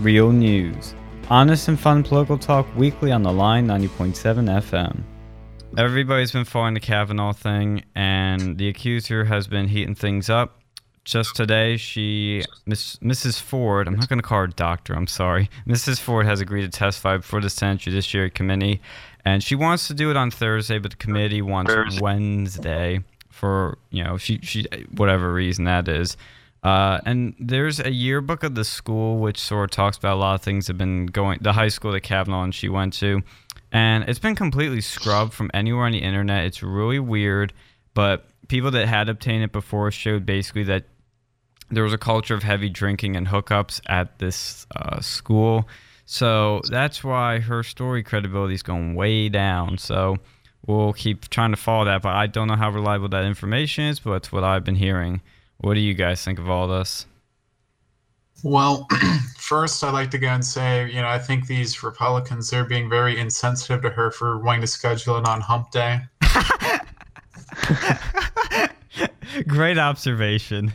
Real news. Honest and fun political talk weekly on the line 90.7 FM. Everybody's been following the Kavanaugh thing, and the accuser has been heating things up. Just today, she, Miss, Mrs. Ford, I'm not going to call her doctor, I'm sorry. Mrs. Ford has agreed to testify before the Senate Judiciary Committee, and she wants to do it on Thursday, but the committee wants Thursday. Wednesday for, you know, she, she whatever reason that is. Uh, and there's a yearbook of the school which sort of talks about a lot of things that have been going, the high school that Kavanaugh and she went to and it's been completely scrubbed from anywhere on the internet. It's really weird, but people that had obtained it before showed basically that there was a culture of heavy drinking and hookups at this uh, school. So that's why her story credibility is going way down. So we'll keep trying to follow that, but I don't know how reliable that information is, but it's what I've been hearing. What do you guys think of all this? Well, first, I'd like to go and say, you know, I think these Republicans are being very insensitive to her for wanting to schedule it on Hump Day. Great observation.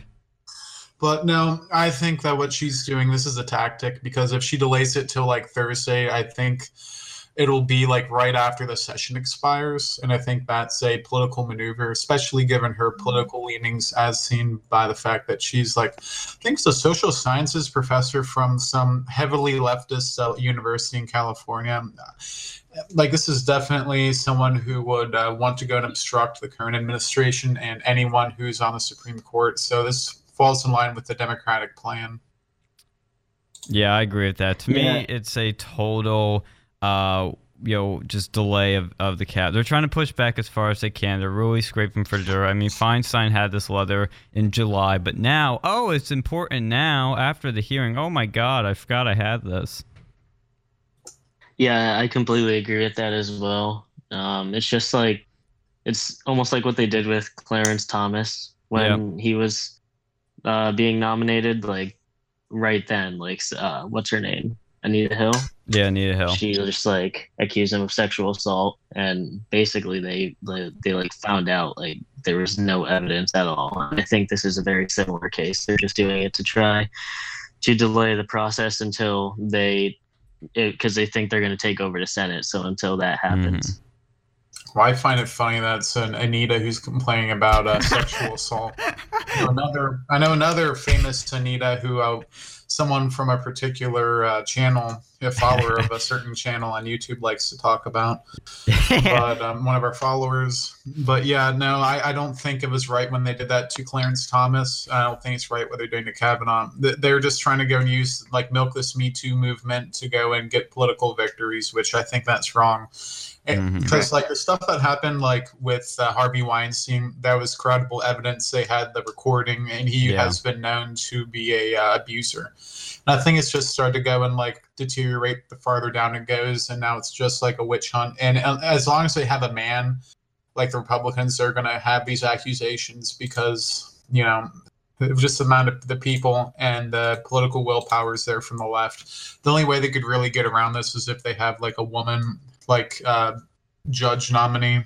But no, I think that what she's doing, this is a tactic because if she delays it till like Thursday, I think it'll be like right after the session expires. And I think that's a political maneuver, especially given her political leanings, as seen by the fact that she's like, I think it's a social sciences professor from some heavily leftist uh, university in California. Like, this is definitely someone who would uh, want to go and obstruct the current administration and anyone who's on the Supreme Court. So, this falls in line with the Democratic plan. Yeah, I agree with that. To Yeah. me, it's a total, uh, you know, just delay of, of the cap. They're trying to push back as far as they can. They're really scraping for door. I mean, Feinstein had this letter in July, but now, oh, it's important now after the hearing. Oh my God, I forgot I had this. Yeah, I completely agree with that as well. Um, it's just like it's almost like what they did with Clarence Thomas when he was uh, being nominated. Like right then, like uh, what's her name, Anita Hill. Yeah, Anita Hill. She just like accused him of sexual assault, and basically they they, they like found out like there was no evidence at all. And I think this is a very similar case. They're just doing it to try to delay the process until they because they think they're going to take over the Senate. So until that happens, Well, I find it funny that it's an Anita who's complaining about uh, sexual assault. I know another, I know another famous Anita who, uh, someone from a particular uh, channel, a follower of a certain channel on YouTube, likes to talk about. But um, one of our followers. But yeah, no, I, I don't think it was right when they did that to Clarence Thomas. I don't think it's right what they're doing to Kavanaugh. They're just trying to go and use like milk this Me Too movement to go and get political victories, which I think that's wrong. Mhm. Because like the stuff that happened like with uh, Harvey Weinstein, that was credible evidence. They had the recording, and he Yeah. has been known to be a uh, abuser. And I think it's just started to go and like deteriorate the farther down it goes, and now it's just like a witch hunt. And uh, as long as they have a man, like the Republicans, they're going to have these accusations because you know it was just the amount of the people and the political willpower is there from the left. The only way they could really get around this is if they have like a woman like uh, judge nominee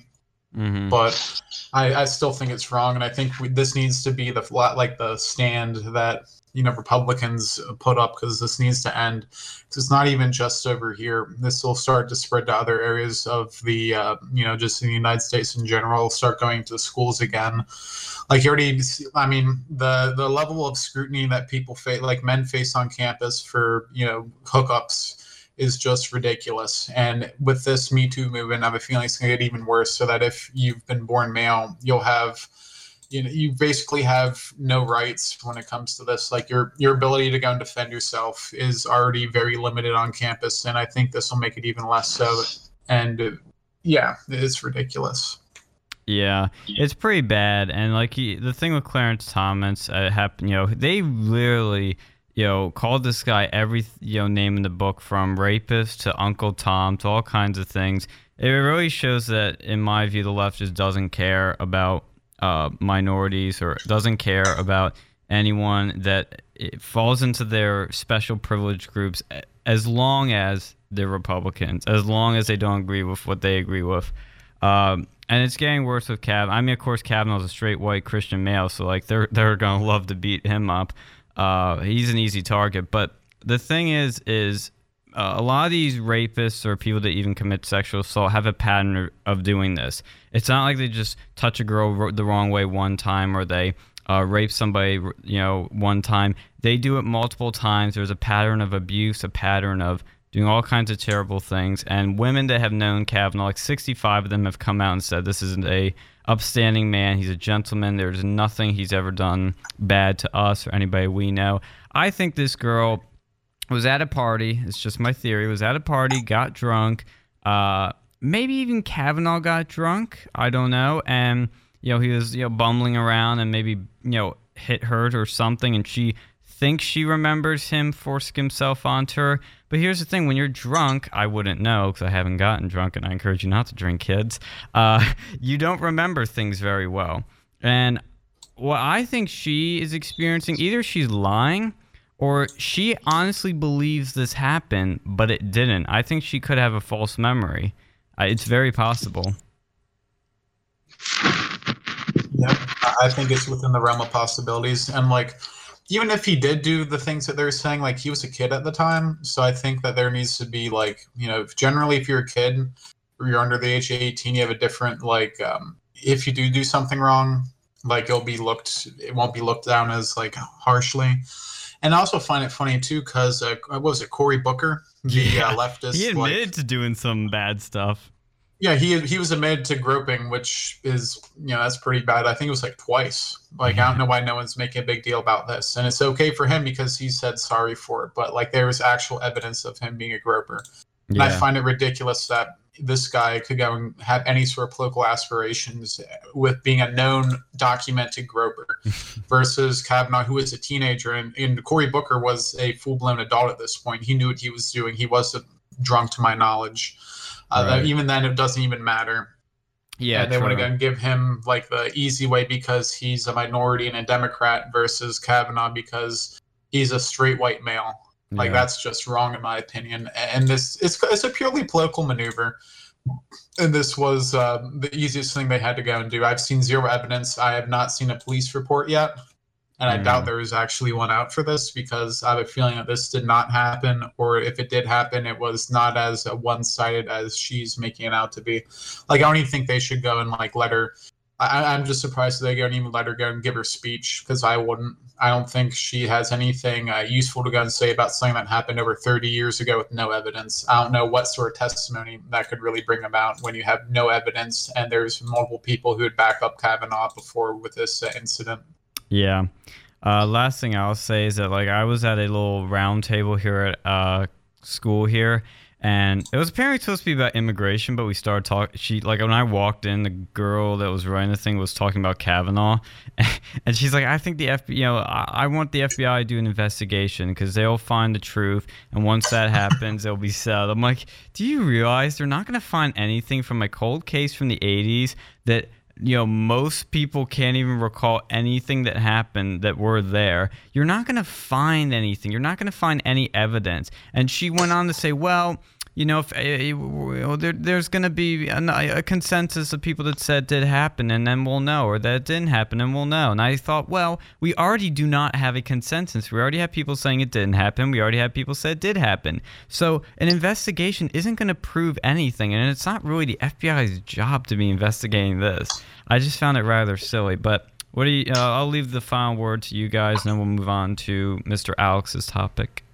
Mhm. but I, I still think it's wrong, and I think we, this needs to be the flat, like the stand that you know Republicans put up because this needs to end. 'Cause it's not even just over here. This will start to spread to other areas of the uh, you know just in the United States in general. Start going to schools again. Like you already, I mean, the the level of scrutiny that people face, like men face on campus for you know hookups is just ridiculous. And with this Me Too movement, I have a feeling it's going to get even worse. So that if you've been born male, you'll have, you know, you basically have no rights when it comes to this. Like your your ability to go and defend yourself is already very limited on campus, and I think this will make it even less so. And yeah, it's ridiculous. Yeah, it's pretty bad. And like he, the thing with Clarence Thomas uh, happened, you know, they literally, you know, called this guy every, you know, name in the book from rapist to Uncle Tom to all kinds of things. It really shows that, in my view, the left just doesn't care about uh, minorities or doesn't care about anyone that falls into their special privilege groups as long as they're Republicans, as long as they don't agree with what they agree with. Um, and it's getting worse with Cav. I mean, of course, Kavanaugh's a straight white Christian male, so like they're they're gonna love to beat him up. Uh, he's an easy target, but the thing is, is uh, a lot of these rapists or people that even commit sexual assault have a pattern of doing this. It's not like they just touch a girl the wrong way one time or they uh, rape somebody, you know, one time. They do it multiple times. There's a pattern of abuse, a pattern of doing all kinds of terrible things. And women that have known Kavanaugh, like 65 of them, have come out and said this isn't a upstanding man. He's a gentleman. There's nothing he's ever done bad to us or anybody we know. I think this girl was at a party. It's just my theory. Was at a party, got drunk. Uh, maybe even Kavanaugh got drunk. I don't know. And you know he was you know bumbling around and maybe you know hit her or something, and she thinks she remembers him forcing himself onto her. But here's the thing: when you're drunk, I wouldn't know because I haven't gotten drunk, and I encourage you not to drink, kids. Uh, you don't remember things very well, and what I think she is experiencing, either she's lying or she honestly believes this happened, but it didn't. I think she could have a false memory. Uh, it's very possible. Yep, I think it's within the realm of possibilities. And like, even if he did do the things that they're saying, like he was a kid at the time, so I think that there needs to be like, you know, generally if you're a kid or you're under the age of 18, you have a different like, um, if you do do something wrong, like it'll be looked, it won't be looked down as like harshly and I also find it funny too because uh, what was it, Cory Booker, the yeah. uh, leftist? He admitted like, to doing some bad stuff. Yeah, he he was admitted to groping, which is you know that's pretty bad. I think it was like twice. Like mm-hmm. I don't know why no one's making a big deal about this, and it's okay for him because he said sorry for it. But like there was actual evidence of him being a groper, and yeah. I find it ridiculous that this guy could go and have any sort of political aspirations with being a known documented groper versus Kavanaugh, who was a teenager. And, and Cory Booker was a full blown adult at this point. He knew what he was doing. He wasn't drunk, to my knowledge. Uh, right. even then, it doesn't even matter. Yeah, and they want to go and give him like the easy way because he's a minority and a Democrat versus Kavanaugh because he's a straight white male. Like yeah. that's just wrong in my opinion. And this it's it's a purely political maneuver. And this was uh, the easiest thing they had to go and do. I've seen zero evidence. I have not seen a police report yet, and I mm. doubt there is actually one out for this because I have a feeling that this did not happen, or if it did happen, it was not as one-sided as she's making it out to be. Like I don't even think they should go and like let her I, am just surprised they don't even let her go and give her speech because I wouldn't. I don't think she has anything uh, useful to go and say about something that happened over 30 years ago with no evidence. I don't know what sort of testimony that could really bring about when you have no evidence and there's multiple people who would back up Kavanaugh before with this uh, incident. Yeah. Uh, last thing I'll say is that like I was at a little round table here at uh, school here, and it was apparently supposed to be about immigration, but we started talking. She like when I walked in, the girl that was running the thing was talking about Kavanaugh, and she's like, "I think the FBI, you know, I, I want the FBI to do an investigation because they'll find the truth, and once that happens, they'll be settled." I'm like, "Do you realize they're not going to find anything from a cold case from the '80s that?" You know most people can't even recall anything that happened that were there. You're not going to find anything. You're not going to find any evidence. And she went on to say well you know, if uh, there, there's going to be a, a, consensus of people that said did happen, and then we'll know, or that it didn't happen, and we'll know. And I thought, well, we already do not have a consensus. We already have people saying it didn't happen. We already have people say it did happen. So an investigation isn't going to prove anything, and it's not really the FBI's job to be investigating this. I just found it rather silly, but. What do you? Uh, I'll leave the final word to you guys, and then we'll move on to Mr. Alex's topic.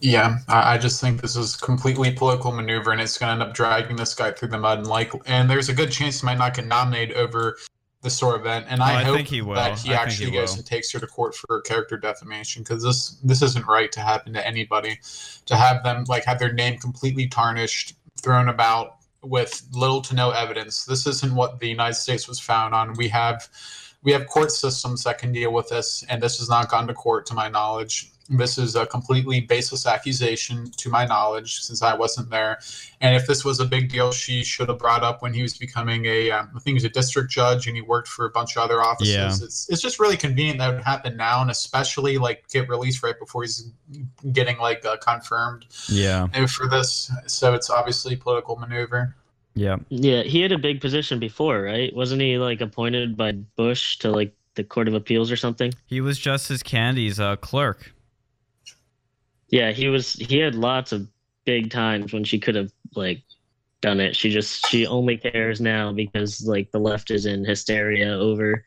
Yeah, I, I just think this is completely political maneuver, and it's going to end up dragging this guy through the mud. And like, and there's a good chance he might not get nominated over the sort event. And I, I hope he that he I actually he goes will. and takes her to court for character defamation because this this isn't right to happen to anybody. To have them like have their name completely tarnished, thrown about with little to no evidence. This isn't what the United States was found on. We have we have court systems that can deal with this, and this has not gone to court to my knowledge. This is a completely baseless accusation, to my knowledge, since I wasn't there. And if this was a big deal, she should have brought up when he was becoming a, um, I think he was a district judge, and he worked for a bunch of other offices. Yeah. It's it's just really convenient that would happen now, and especially like get released right before he's getting like uh, confirmed. Yeah. For this, so it's obviously political maneuver. Yeah. Yeah, he had a big position before, right? Wasn't he like appointed by Bush to like the Court of Appeals or something? He was Justice Kennedy's uh, clerk. Yeah, he was. He had lots of big times when she could have like done it. She just she only cares now because like the left is in hysteria over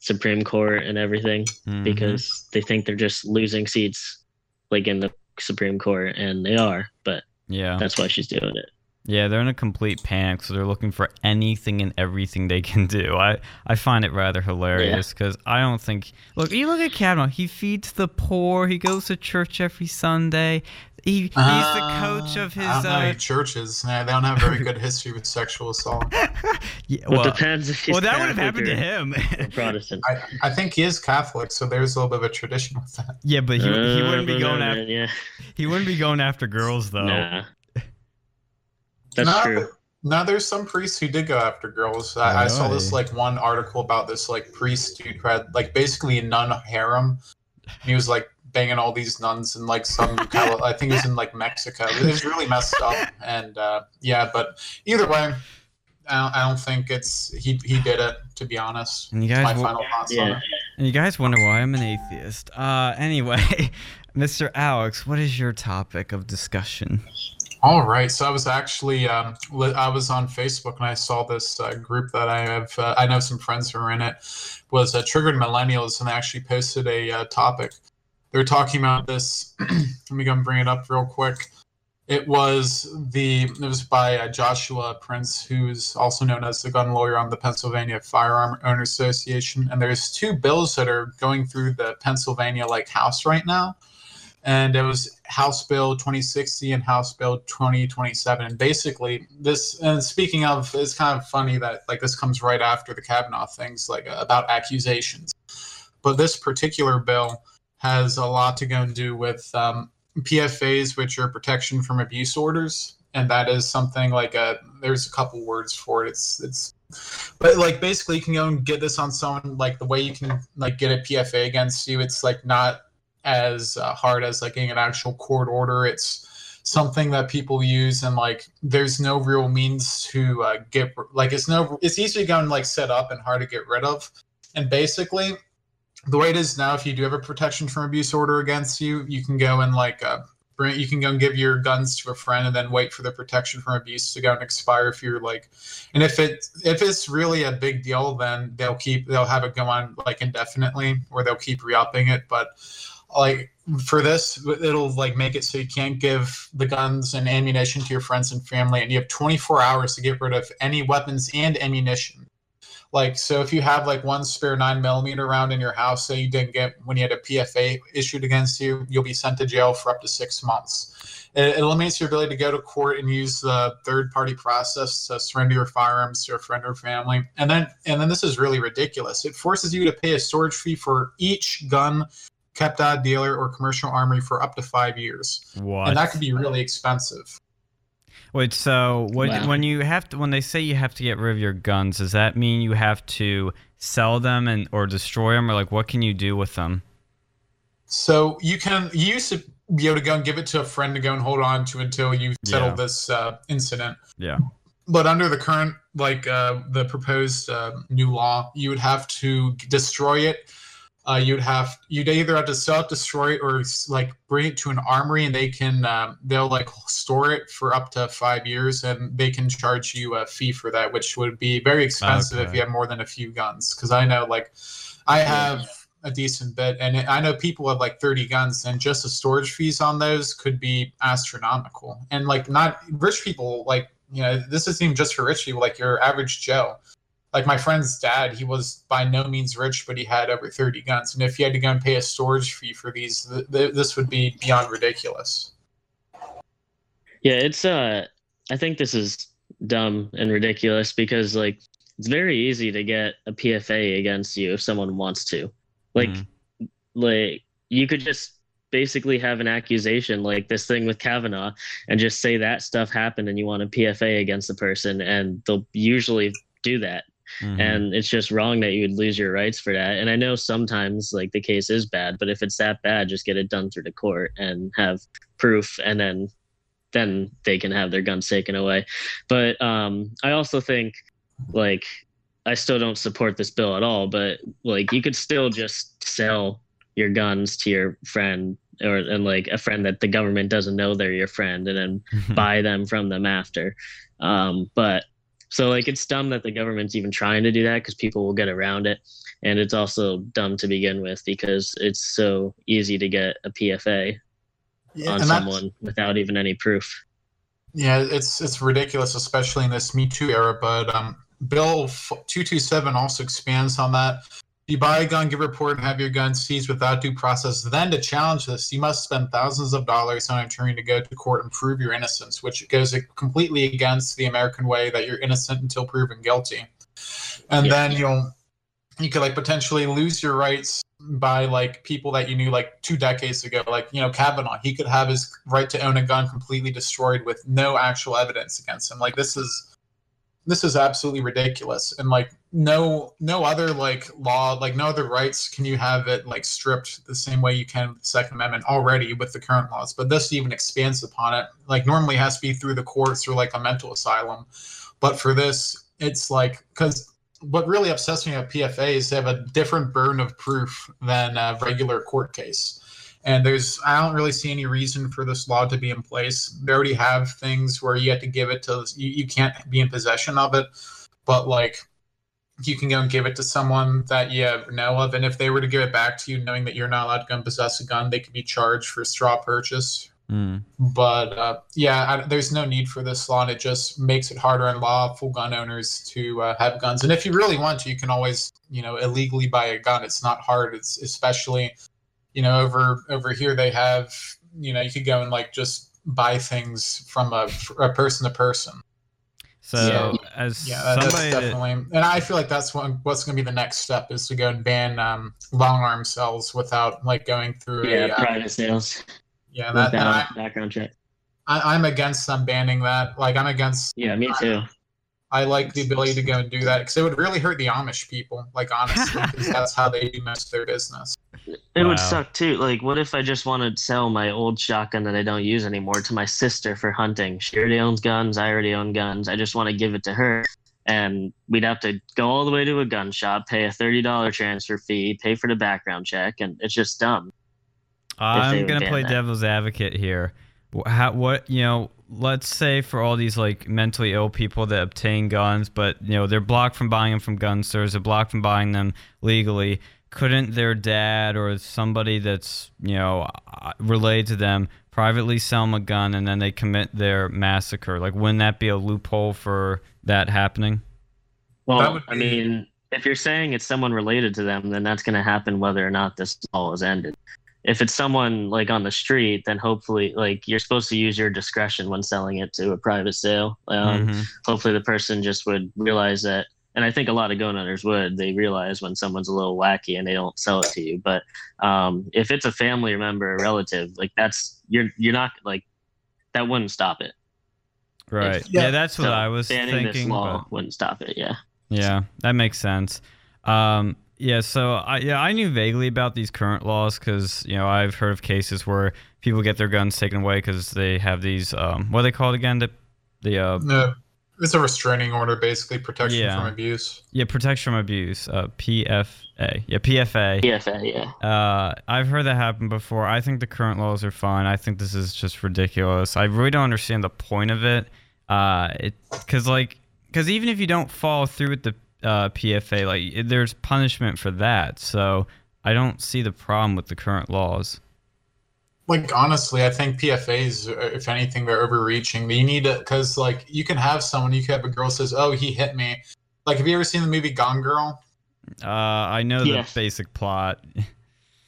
Supreme Court and everything Mhm. because they think they're just losing seats like in the Supreme Court and they are, but yeah, that's why she's doing it. Yeah, they're in a complete panic, so they're looking for anything and everything they can do. I I find it rather hilarious because I don't think. Look, you look at Kavanaugh. He feeds the poor. He goes to church every Sunday. He, he's the coach of his. Uh, I don't know, Uh, churches. They don't have very good history with sexual assault. yeah, Well, well, depends if he's well, that would have happened to him. Protestant. I, I think he is Catholic, so there's a little bit of a tradition with that. yeah, but he, he Uh, wouldn't be going after. Yeah, He wouldn't be going after girls though. nah. That's no, true. No, there's some priests who did go after girls. I, I saw this like one article about this like priest who had like basically a nun harem. He was like banging all these nuns in like some I think it was in like Mexico. It was really messed up. And uh, yeah, but either way, I don't, I don't think it's he he did it. To be honest, And you my guys, wa- final thoughts on it. and you guys wonder why I'm an atheist. Uh, anyway, Mr. Alex, what is your topic of discussion? All right, so I was actually um, I was on Facebook and I saw this uh, group that I have. Uh, I know some friends who are in it. Was uh, triggered millennials and they actually posted a uh, topic. They were talking about this. Let me go and bring it up real quick. It was the it was by uh, Joshua Prince, who's also known as the gun lawyer on the Pennsylvania Firearm Owners Association. And there's two bills that are going through the Pennsylvania like House right now and it was House Bill 2060 and House Bill 2027. And basically, this and speaking of, it's kind of funny that like this comes right after the Kavanaugh things, like uh, about accusations. But this particular bill has a lot to go and do with um, PFAs, which are protection from abuse orders, and that is something like a. There's a couple words for it. It's it's. But like basically, you can go and get this on someone. Like the way you can like get a PFA against you, it's like not as uh, hard as like getting an actual court order. It's something that people use, and like there's no real means to uh, get like it's no it's easy to go and like set up and hard to get rid of. And basically, the way it is now, if you do have a protection from abuse order against you, you can go and like uh, bring you can go and give your guns to a friend and then wait for the protection from abuse to go and expire if you're like and if it if it's really a big deal then they'll keep they'll have it go on like indefinitely or they'll keep re-upping it but like for this it'll like make it so you can't give the guns and ammunition to your friends and family and you have 24 hours to get rid of any weapons and ammunition. Like so if you have like one spare nine millimeter round in your house that you didn't get when you had a pfa issued against you you'll be sent to jail for up to six months. It eliminates your ability to go to court and use the third party process to surrender your firearms to a friend or family. And then and then this is really ridiculous. It forces you to pay a storage fee for each gun kept at a dealer or commercial armory for up to five years What? and that could be really expensive Wait, so what, Wow. when you have to, when they say you have to get rid of your guns, does that mean you have to sell them and or destroy them, or like what can you do with them? So you can you used to be able to go and give it to a friend to go and hold on to until you settle Yeah. this uh, incident. Yeah. But under the current like uh, the proposed uh, new law, you would have to destroy it. Uh, you'd have you'd either have to sell it, destroy it, or like bring it to an armory, and they can um, they'll like store it for up to five years, and they can charge you a fee for that, which would be very expensive if you have more than a few guns. Because I know like I have a decent bit, and I know people have like 30 guns, and just the storage fees on those could be astronomical. And like not rich people, like you know, this isn't even just for rich people, like your average Joe. Like my friend's dad, he was by no means rich, but he had over 30 guns, and if he had to go and pay a storage fee for these, th- th- this would be beyond ridiculous. Yeah, it's uh I think this is dumb and ridiculous because like it's very easy to get a PFA against you if someone wants to. Like Mhm. like you could just basically have an accusation like this thing with Kavanaugh and just say that stuff happened and you want a PFA against the person and they'll usually do that Mhm. and it's just wrong that you would lose your rights for that and i know sometimes like the case is bad but if it's that bad just get it done through the court and have proof and then then they can have their guns taken away but um i also think like i still don't support this bill at all but like you could still just sell your guns to your friend or and like a friend that the government doesn't know they're your friend and then buy them from them after. Um, but so like it's dumb that the government's even trying to do that because people will get around it, and it's also dumb to begin with because it's so easy to get a PFA Yeah, on someone without even any proof. Yeah, it's it's ridiculous, especially in this Me Too era. But um, Bill two two seven also expands on that. You buy a gun, give a report, and have your gun seized without due process. Then, to challenge this, you must spend thousands of dollars on an attorney to go to court and prove your innocence, which goes completely against the American way that you're innocent until proven guilty. And Yeah. then you'll you could like potentially lose your rights by like people that you knew like two decades ago like you know kavanaugh he could have his right to own a gun completely destroyed with no actual evidence against him like this is this is absolutely ridiculous and like no no other like law like no other rights can you have it like stripped the same way you can the second amendment already with the current laws but this even expands upon it like normally it has to be through the courts or like a mental asylum but for this it's like because what really upsets me about PFA is they have a different burden of proof than a regular court case. And there's, I don't really see any reason for this law to be in place. They already have things where you have to give it to, you, you can't be in possession of it, but like you can go and give it to someone that you know of. And if they were to give it back to you, knowing that you're not allowed to go and possess a gun, they could be charged for straw purchase Mm. but uh, yeah, I, there's no need for this law, and it just makes it harder on lawful gun owners to uh, have guns. And if you really want to, you can always, you know, illegally buy a gun. It's not hard. It's especially, you know, over over here they have, you know, you could go and like just buy things from a, a person to person. So Yeah. as Yeah, that, that's somebody that, definitely. And I feel like that's what, what's going to be the next step is to go and ban um, long arm cells without like going through Yeah, a uh, private sales yeah. That, and I, without background check. I, I'm against them banning that. Like I'm against Yeah, me too. I like the ability to go and do that because it would really hurt the Amish people, like honestly, because that's how they do most of their business. It Wow. would suck too. Like, what if I just want to sell my old shotgun that I don't use anymore to my sister for hunting? She already owns guns. I already own guns. I just want to give it to her. And we'd have to go all the way to a gun shop, pay a $30 transfer fee, pay for the background check. And it's just dumb. I'm gonna play that. devil's advocate here. How, what you know? Let's say for all these like mentally ill people that obtain guns, but you know they're blocked from buying them from gun stores, they're blocked from buying them legally. Couldn't their dad or somebody that's you know uh, related to them privately sell them a gun and then they commit their massacre? Like, wouldn't that be a loophole for that happening? That Well, I mean, if you're saying it's someone related to them, then that's going to happen whether or not this all is ended. If it's someone like on the street, then hopefully, like you're supposed to use your discretion when selling it to a private sale. Um, Mhm. Hopefully, the person just would realize that, and I think a lot of gun owners would. They realize when someone's a little wacky and they don't sell it to you. But um, if it's a family member, a relative, like that's you're you're not like that wouldn't stop it. Right. Yeah. Yeah, that's what So I was banning thinking. this but- law wouldn't stop it. Yeah. Yeah, that makes sense. Um, yeah, so I yeah I knew vaguely about these current laws because you know I've heard of cases where people get their guns taken away because they have these um, what are they called again the the uh, No, it's a restraining order, basically protection Yeah. from abuse. yeah protection from abuse uh, PFA yeah PFA. PFA. Yeah. Uh, I've heard that happen before. I think the current laws are fine. I think this is just ridiculous. I really don't understand the point of it. Uh, it because like because even if you don't follow through with the uh, PFA, like there's punishment for that. So I don't see the problem with the current laws. Like honestly, I think PFAs, uh, if anything, they're overreaching. You need to, because like you can have someone, you can have a girl says, "Oh, he hit me." Like, have you ever seen the movie Gone Girl? Uh, I know Yes. the basic plot.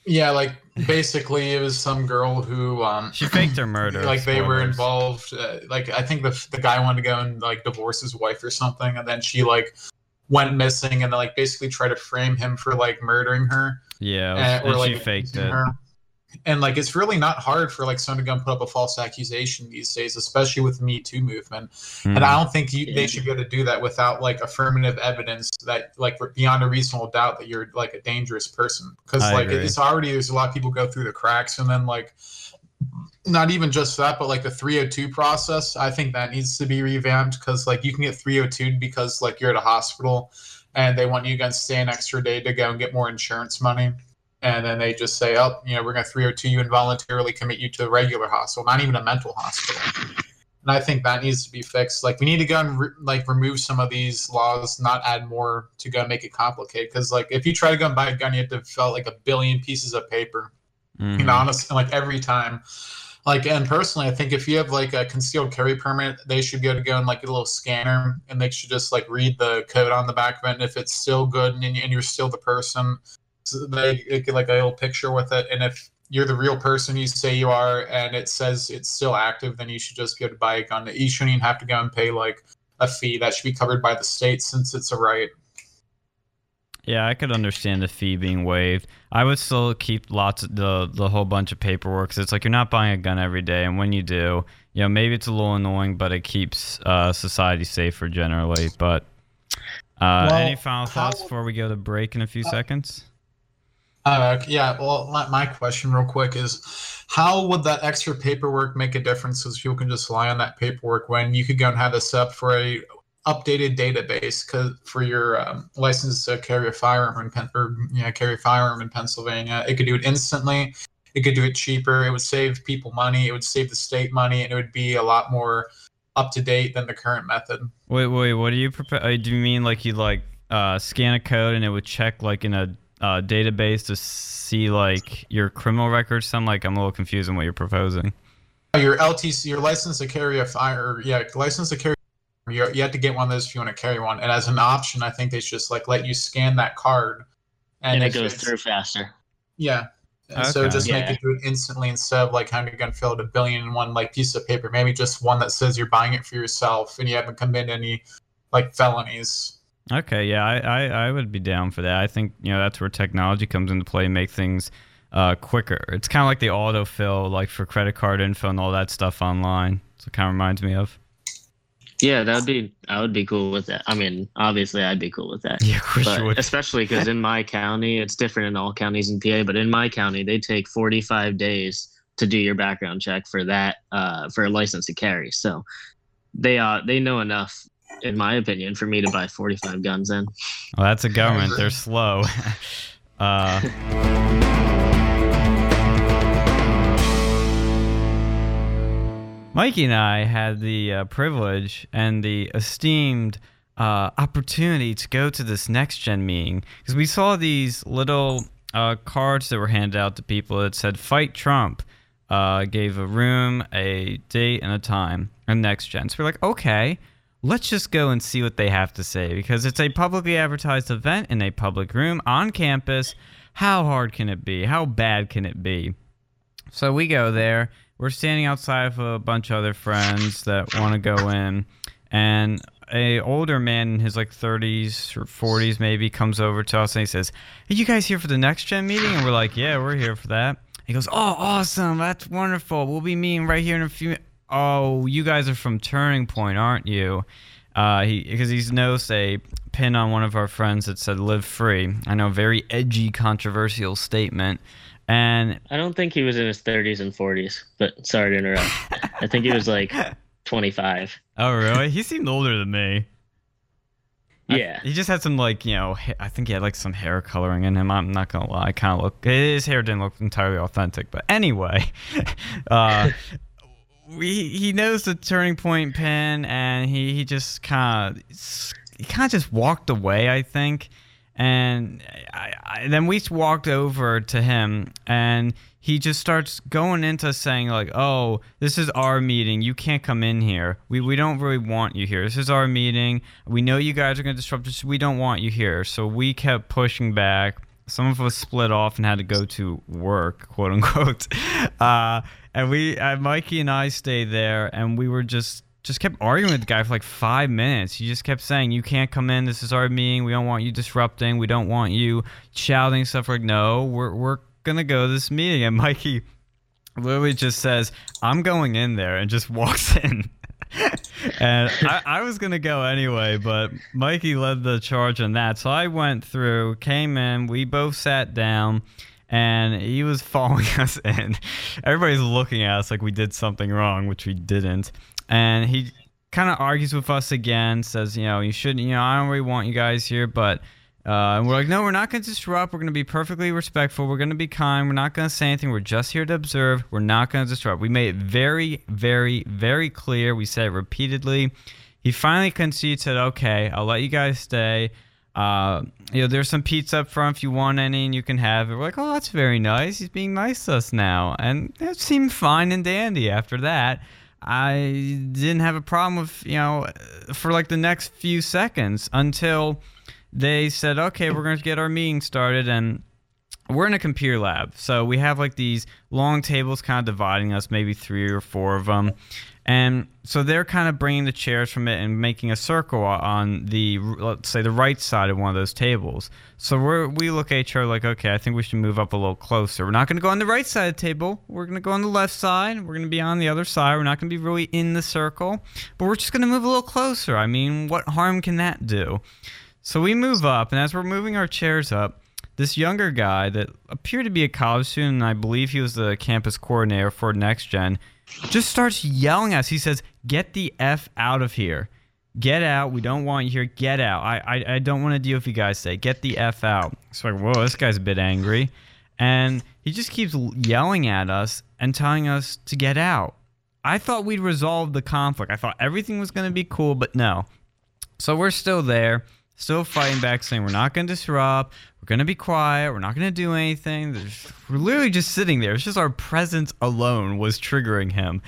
Yeah, like basically, it was some girl who um She faked her murder. like they were involved uh, like i think the, the guy wanted to go and like divorce his wife or something and then she like went missing and then like basically tried to frame him for like murdering her Yeah, and, and or like she faked it. her. And like it's really not hard for like someone to go and put up a false accusation these days especially with the me too movement Hmm. and i don't think you, they should be able to do that without like affirmative evidence that like beyond a reasonable doubt that you're like a dangerous person because like agree. it's already there's a lot of people go through the cracks and then like not even just that but like the 302 process i think that needs to be revamped because like you can get 302 because like you're at a hospital and they want you to stay an extra day to go and get more insurance money and then they just say, "Oh, you know, we're going to 302 you and voluntarily commit you to a regular hospital, not even a mental hospital." And I think that needs to be fixed. Like we need to go and re- like remove some of these laws, not add more to go and make it complicated. Because like if you try to go and buy a gun, you have to fill out like a billion pieces of paper. Mhm. And honestly, like every time. Like and personally, I think if you have like a concealed carry permit, they should be able to go and like get a little scanner, and they should just like read the code on the back of it. And if it's still good and, and you're still the person, so they they get like a little picture with it. And if you're the real person you say you are, and it says it's still active, then you should just be able to buy a gun. You shouldn't even have to go and pay like a fee. That should be covered by the state since it's a right. Yeah, I could understand the fee being waived. I would still keep lots of the the whole bunch of paperwork. 'cause it's like you're not buying a gun every day, and when you do, you know maybe it's a little annoying, but it keeps uh, society safer generally. But uh, Well, any final thoughts how- before we go to break in a few seconds? Uh, yeah, well, my, question, real quick, is how would that extra paperwork make a difference? Because people can just rely on that paperwork when you could go and have this up for a updated database because for your um, license to carry a firearm in Pen- or carry a firearm in Pennsylvania, it could do it instantly. It could do it cheaper. It would save people money. It would save the state money, and it would be a lot more up to date than the current method. Wait, wait. What do you prepare? Do you mean like you like uh, scan a code and it would check like in a uh, database to see like your criminal records? Sound like I'm a little confused on what you're proposing. Your LTC, your license to carry a fire, yeah, license to carry. You're, you have to get one of those if you want to carry one. And as an option, I think they should just like let you scan that card, and, it goes through faster. Yeah. And so Okay. just make it do it instantly instead of like having to go fill out a billion in one like piece of paper. Maybe just one that says you're buying it for yourself and you haven't committed any like felonies. Okay, yeah, I, I, I would be down for that. I think you know that's where technology comes into play, and make things uh, quicker. It's kind of like the autofill, like for credit card info and all that stuff online. So it kind of reminds me of. Yeah, that would be. I would be cool with that. I mean, obviously, I'd be cool with that. Yeah, of course But you would. especially because in my county, it's different in all counties in PA. But in my county, they take 45 days to do your background check for that uh, for a license to carry. So they uh they know enough, in my opinion, for me to buy 45 guns. In Well, that's a government. They're slow. uh, Mikey and I had the uh, privilege and the esteemed uh, opportunity to go to this next gen meeting because we saw these little uh, cards that were handed out to people that said "Fight Trump." Uh, gave a room, a date, and a time, and next gen. So we're like, okay, let's just go and see what they have to say because it's a publicly advertised event in a public room on campus. How hard can it be? How bad can it be? So we go there. We're standing outside of a bunch of other friends that want to go in, and a older man in his like 30s or 40s maybe comes over to us and he says, "Are you guys here for the next gen meeting?" And we're like, "Yeah, we're here for that." He goes, "Oh, awesome! That's wonderful. We'll be meeting right here in a few." Oh, you guys are from Turning Point, aren't you? Uh, he because he's noticed a pin on one of our friends that said "Live Free." I know, very edgy, controversial statement. And I don't think he was in his 30s and 40s. But sorry to interrupt. I think he was like 25. oh, really? he seemed older than me. I- Yeah. he just had some like you know I think he had like some hair coloring in him. I'm not gonna lie, kind of look his hair didn't look entirely authentic. But anyway, uh, we he knows the turning point pin, and he he just kind of he kind of just walked away. I think, and I, I then we walked over to him and. He just starts going into saying like, "Oh, this is our meeting. You can't come in here. We we don't really want you here. This is our meeting. We know you guys are going to disrupt us. We don't want you here." So we kept pushing back. Some of us split off and had to go to work, quote unquote. Uh, and we, uh, Mikey and I stayed there, and we were just just kept arguing with the guy for like five minutes. He just kept saying, "You can't come in. This is our meeting. We don't want you disrupting. We don't want you shouting stuff." Like, no, we're we're gonna go to this meeting. And Mikey literally just says, "I'm going in there," and just walks in. and I, I was gonna go anyway, but Mikey led the charge on that. So I went through, came in, we both sat down, and he was following us in. Everybody's looking at us like we did something wrong, which we didn't. And he kind of argues with us again, says, you know, you shouldn't, you know, I don't really want you guys here, but Uh, and we're like, no, we're not going to disrupt. We're going to be perfectly respectful. We're going to be kind. We're not going to say anything. We're just here to observe. We're not going to disrupt. We made it very, very, very clear. We said it repeatedly. He finally conceded, said, okay, I'll let you guys stay. Uh, you know, there's some pizza up front if you want any, and you can have it. We're like, oh, that's very nice. He's being nice to us now, and it seemed fine and dandy. After that, I didn't have a problem with you know for like the next few seconds until they said, okay, we're going to get our meeting started, and we're in a computer lab, so we have like these long tables kind of dividing us, maybe three or four of them. And so they're kind of bringing the chairs from it and making a circle on the, let's say, the right side of one of those tables. So we we look at each other like, okay, I think we should move up a little closer. We're not going to go on the right side of the table. We're going to go on the left side. We're going to be on the other side. We're not going to be really in the circle, but we're just going to move a little closer. I mean, what harm can that do? So we move up, and as we're moving our chairs up, this younger guy that appeared to be a college student, and I believe he was the campus coordinator for Next Gen, just starts yelling at us. He says, "Get the f out of here! Get out! We don't want you here. Get out! I I, I don't want to deal with you guys today. Get the f out!" So like, whoa, this guy's a bit angry, and he just keeps yelling at us and telling us to get out. I thought we'd resolved the conflict. I thought everything was going to be cool, but no. So we're still there, still fighting back, saying we're not going to disrupt. Going to be quiet. We're not going to do anything. We're literally just sitting there. It's just our presence alone was triggering him.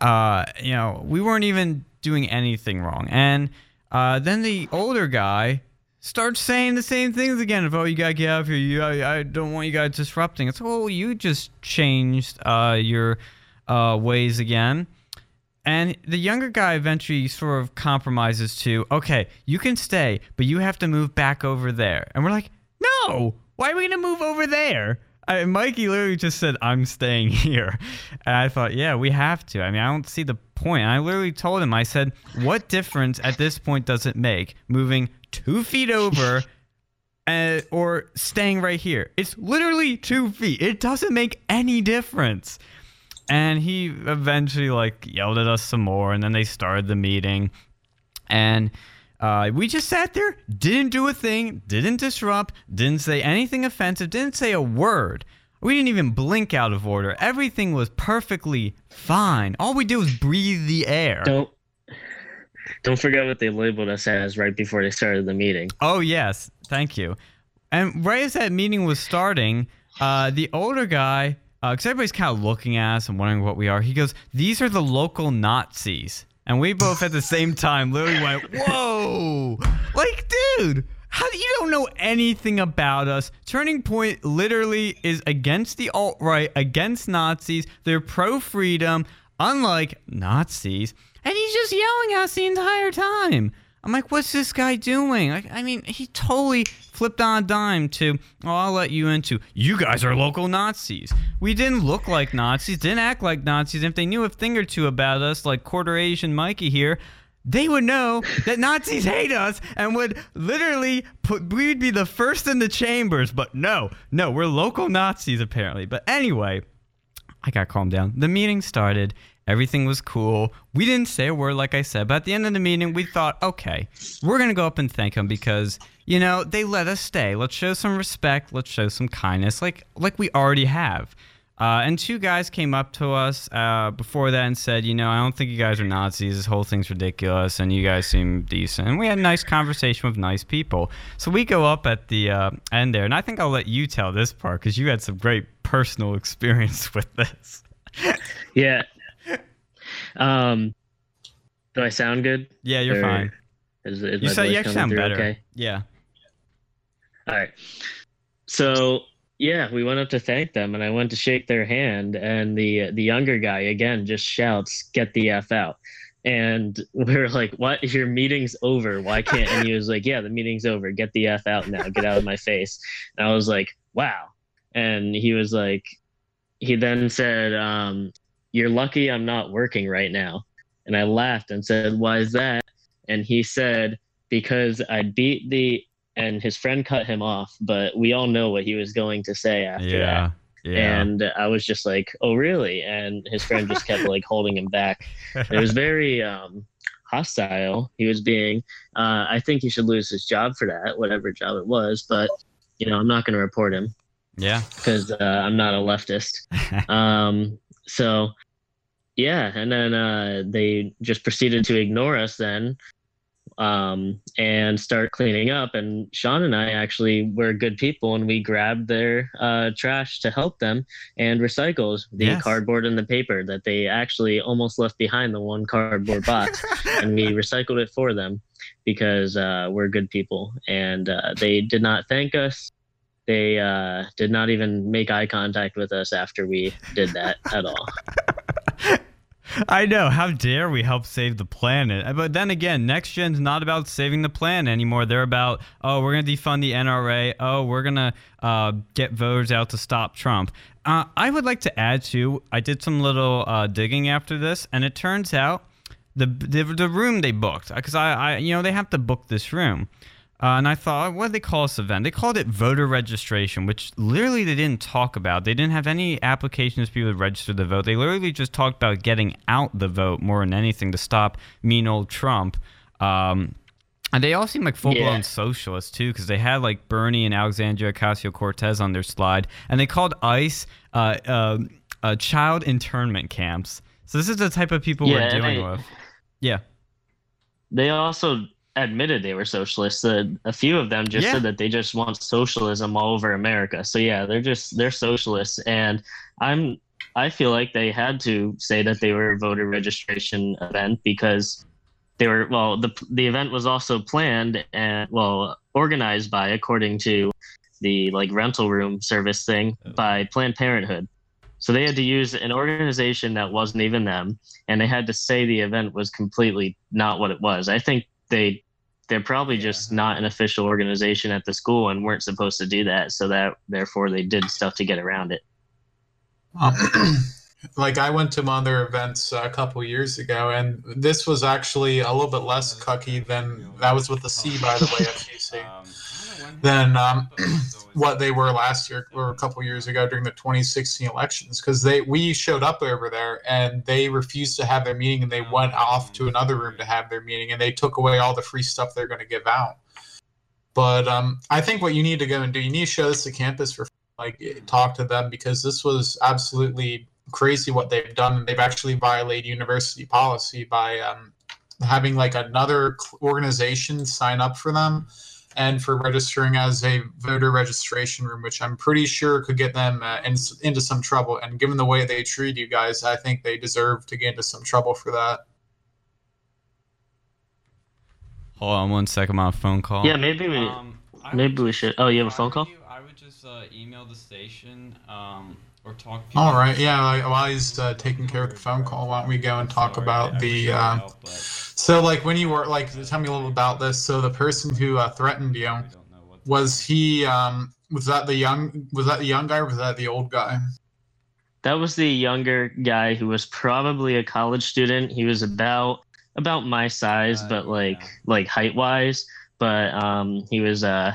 Uh, you know, we weren't even doing anything wrong. And uh, then the older guy starts saying the same things again. Of, oh, you got to get out of here. You, I, I, don't want you guys disrupting. It's, oh, you just changed uh, your uh, ways again. And the younger guy eventually sort of compromises to, okay, you can stay, but you have to move back over there. And we're like, no, why are we going to move over there? I, Mikey literally just said, I'm staying here. And I thought, yeah, we have to. I mean, I don't see the point. And I literally told him, I said, what difference at this point does it make moving two feet over uh, or staying right here? It's literally two feet. It doesn't make any difference. And he eventually like yelled at us some more, and then they started the meeting. And uh, we just sat there, didn't do a thing, didn't disrupt, didn't say anything offensive, didn't say a word. We didn't even blink out of order. Everything was perfectly fine. All we did was breathe the air. Don't don't forget what they labeled us as right before they started the meeting. Oh yes, thank you. And right as that meeting was starting, uh, the older guy, because uh, everybody's kind of looking at us and wondering what we are, he goes, "These are the local Nazis." And we both at the same time literally went, Whoa! Like, dude, how you don't know anything about us? Turning Point literally is against the alt right, against Nazis. They're pro freedom, unlike Nazis. And he's just yelling at us the entire time. I'm like, what's this guy doing? Like, I mean, he totally flipped on a dime to, oh, I'll let you into, you guys are local Nazis. We didn't look like Nazis, didn't act like Nazis. And If they knew a thing or two about us, like quarter Asian Mikey here, they would know that Nazis hate us and would literally put, we'd be the first in the chambers. But no, no, we're local Nazis apparently. But anyway, I got calmed down. The meeting started Everything was cool. We didn't say a word, like I said, but at the end of the meeting, we thought, okay, we're going to go up and thank them because, you know, they let us stay. Let's show some respect. Let's show some kindness, like, like we already have. Uh, and two guys came up to us uh, before that and said, you know, I don't think you guys are Nazis. This whole thing's ridiculous, and you guys seem decent. And we had a nice conversation with nice people. So we go up at the uh, end there, and I think I'll let you tell this part because you had some great personal experience with this. yeah, um, do I sound good? Yeah, you're or fine. Is, is you, sound, you actually sound better. Okay? Yeah. All right. So yeah, we went up to thank them, and I went to shake their hand, and the the younger guy again just shouts, "Get the f out!" And we are like, "What? Your meeting's over? Why can't?" And he was like, "Yeah, the meeting's over. Get the f out now. Get out of my face." And I was like, "Wow!" And he was like, he then said, um, you're lucky I'm not working right now. And I laughed and said, Why is that? And he said, Because I beat the and his friend cut him off, but we all know what he was going to say after yeah, that. Yeah. And I was just like, Oh really? And his friend just kept like holding him back. It was very um hostile. He was being. Uh, I think he should lose his job for that, whatever job it was. But you know, I'm not going to report him. Yeah. Because uh, I'm not a leftist. um, so yeah, and then uh, they just proceeded to ignore us then um, and start cleaning up. And Sean and I actually were good people, and we grabbed their uh, trash to help them and recycled the yes. cardboard and the paper that they actually almost left behind the one cardboard box, and we recycled it for them because uh, we're good people. And uh, they did not thank us. They uh, did not even make eye contact with us after we did that at all. I know. How dare we help save the planet? But then again, next gen's not about saving the planet anymore. They're about, oh, we're going to defund the NRA. Oh, we're going to uh, get voters out to stop Trump. Uh, I would like to add to, I did some little uh, digging after this, and it turns out the the, the room they booked, because I, I, you know, they have to book this room. Uh, and I thought, what did they call this event? They called it voter registration, which literally they didn't talk about. They didn't have any applications for people to register the vote. They literally just talked about getting out the vote more than anything to stop mean old Trump. Um, and they all seem like full blown yeah. socialists too, because they had like Bernie and Alexandria Ocasio Cortez on their slide, and they called ICE uh, uh, uh, child internment camps. So this is the type of people yeah, we're dealing they, with. Yeah. They also admitted they were socialists. Uh, a few of them just yeah. said that they just want socialism all over America. So yeah, they're just they're socialists, and I'm I feel like they had to say that they were a voter registration event because they were well the the event was also planned and well organized by according to the like rental room service thing by Planned Parenthood. So they had to use an organization that wasn't even them, and they had to say the event was completely not what it was. I think they they're probably just not an official organization at the school and weren't supposed to do that so that therefore they did stuff to get around it. Um, like i went to other events a couple years ago and this was actually a little bit less cucky than that was with the c by the way fgc than um, what they were last year or a couple years ago during the 2016 elections because they we showed up over there and they refused to have their meeting and they went off to another room to have their meeting and they took away all the free stuff they're going to give out. But um, i think what you need to go and do you need to show this to campus for like talk to them because this was absolutely crazy what they've done and they've actually violated university policy by um, having like another organization sign up for them and for registering as a voter registration room, which I'm pretty sure could get them uh, in, into some trouble. And given the way they treat you guys, I think they deserve to get into some trouble for that. Hold on one second, my phone call. Yeah, maybe we um, maybe we should. Oh, you have a phone call? You, I would just uh, email the station um, or talk. All right, yeah. While he's uh, taking care of the phone call, why don't we go and talk Sorry, about the? Uh, help, so, like, when you were like, tell me a little about this. So, the person who uh, threatened you was he? Um, was that the young? Was that the young guy, or was that the old guy? That was the younger guy who was probably a college student. He was about about my size, uh, but like yeah. like height wise. But um, he was uh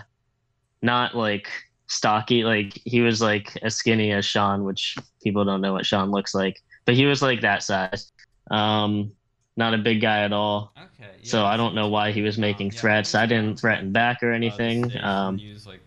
not like stocky. Like he was like as skinny as Sean, which people don't know what Sean looks like. But he was like that size. Um, not a big guy at all. Okay. Yeah, so I don't know why he was making yeah, threats. I didn't threaten back or uh, anything. Um, use, like,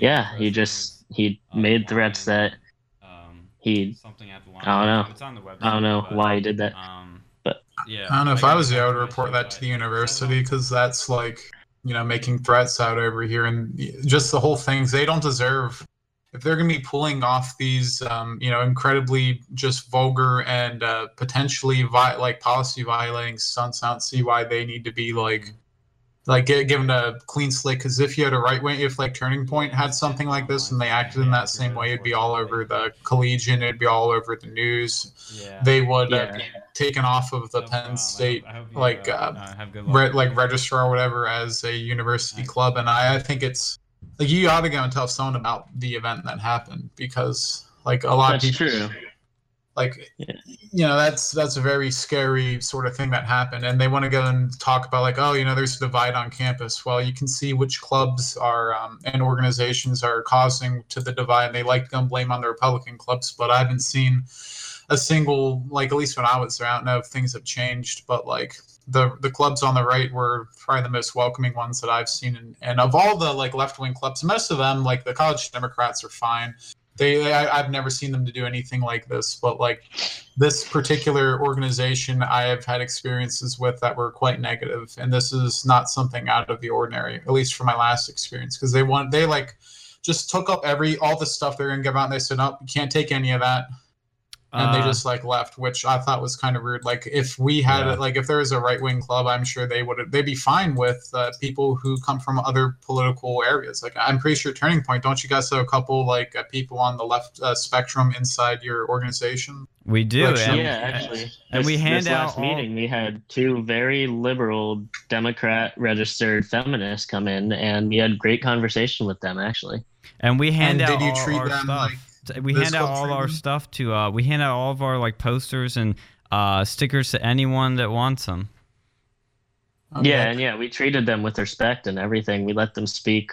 yeah, he just he made threats that um, he. Something else i don't know. It's on the website, I don't know but, why he did that. Um, but yeah, I don't know if I was there, I would report that to the university because that's like you know making threats out over here. And just the whole things they don't deserve if they're going to be pulling off these, um, you know, incredibly just vulgar and uh, potentially vi- like policy violating stunts, I don't see why they need to be like, like get, given a clean slate. Because if you had a right wing, if like Turning Point had something like this and they acted in that same way, it'd be all over the Collegian, it'd be all over the news. Yeah. They would uh, be taken off of the Penn State like uh, re- like registrar or whatever as a university club, and I, I think it's like you ought to go and tell someone about the event that happened because like a lot that's of people true like yeah. You know that's that's a very scary sort of thing that happened and they want to go and talk about like oh you know there's a divide on campus well you can see which clubs are um, and organizations are causing to the divide they like to go blame on the republican clubs but i haven't seen a single like at least when I was there. I don't know if things have changed, but like the the clubs on the right were probably the most welcoming ones that I've seen, and, and of all the like left wing clubs, most of them like the college Democrats are fine. They I, I've never seen them to do anything like this, but like this particular organization, I have had experiences with that were quite negative, and this is not something out of the ordinary, at least from my last experience, because they want they like just took up every all the stuff they're gonna give out, and they said, "No, you can't take any of that." And they Uh, just like left, which I thought was kind of rude. Like if we had Yeah. like if there was a right wing club, I'm sure they would they'd be fine with uh, people who come from other political areas. Like I'm pretty sure Turning Point, don't you guys have a couple like uh, people on the left uh, spectrum inside your organization? we do. Like, and- yeah, actually. and This- we hand this out last all- meeting. We had two very liberal Democrat registered feminists come in, and we had great conversation with them. Actually, And we hand and out did you treat them stuff. like T- we hand out club all our stuff to uh we hand out all of our like posters and uh stickers to anyone that wants them. okay. yeah, and yeah, we treated them with respect and everything. We let them speak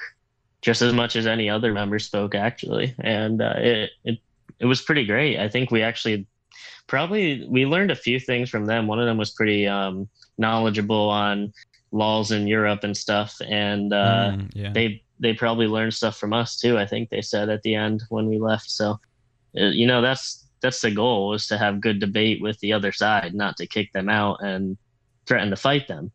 just as much as any other member spoke, actually, and uh, it it it was pretty great. I think we actually probably we learned a few things from them. One of them was pretty um, knowledgeable on laws in Europe and stuff, and uh, Mm, yeah. they they probably learned stuff from us too. I think they said at the end when we left. So, uh, you know, that's that's the goal is to have good debate with the other side, not to kick them out and threaten to fight them.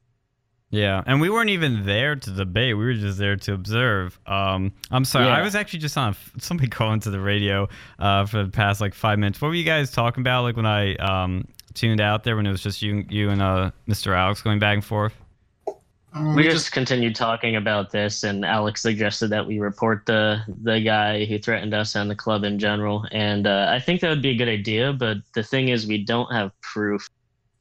Yeah, and we weren't even there to debate. We were just there to observe. Um, I'm sorry, I was actually just on somebody calling to the radio uh, for the past like five minutes. What were you guys talking about? Like when I um, tuned out there when it was just you, you and uh, Mr. Alex going back and forth. Um, We just continued talking about this, and Alex suggested that we report the the guy who threatened us and the club in general. And uh, I think that would be a good idea. But the thing is, we don't have proof.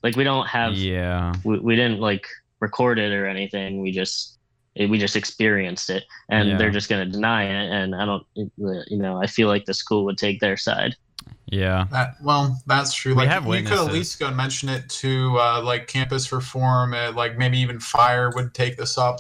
Like we don't have. Yeah, We, we didn't like record it or anything. We just we just experienced it, and Yeah. they're just gonna deny it. And I don't, you know, I feel like the school would take their side. Yeah, That well, that's true. We Like have you could at least go and mention it to uh, like campus reform, uh, like maybe even fire would take this up.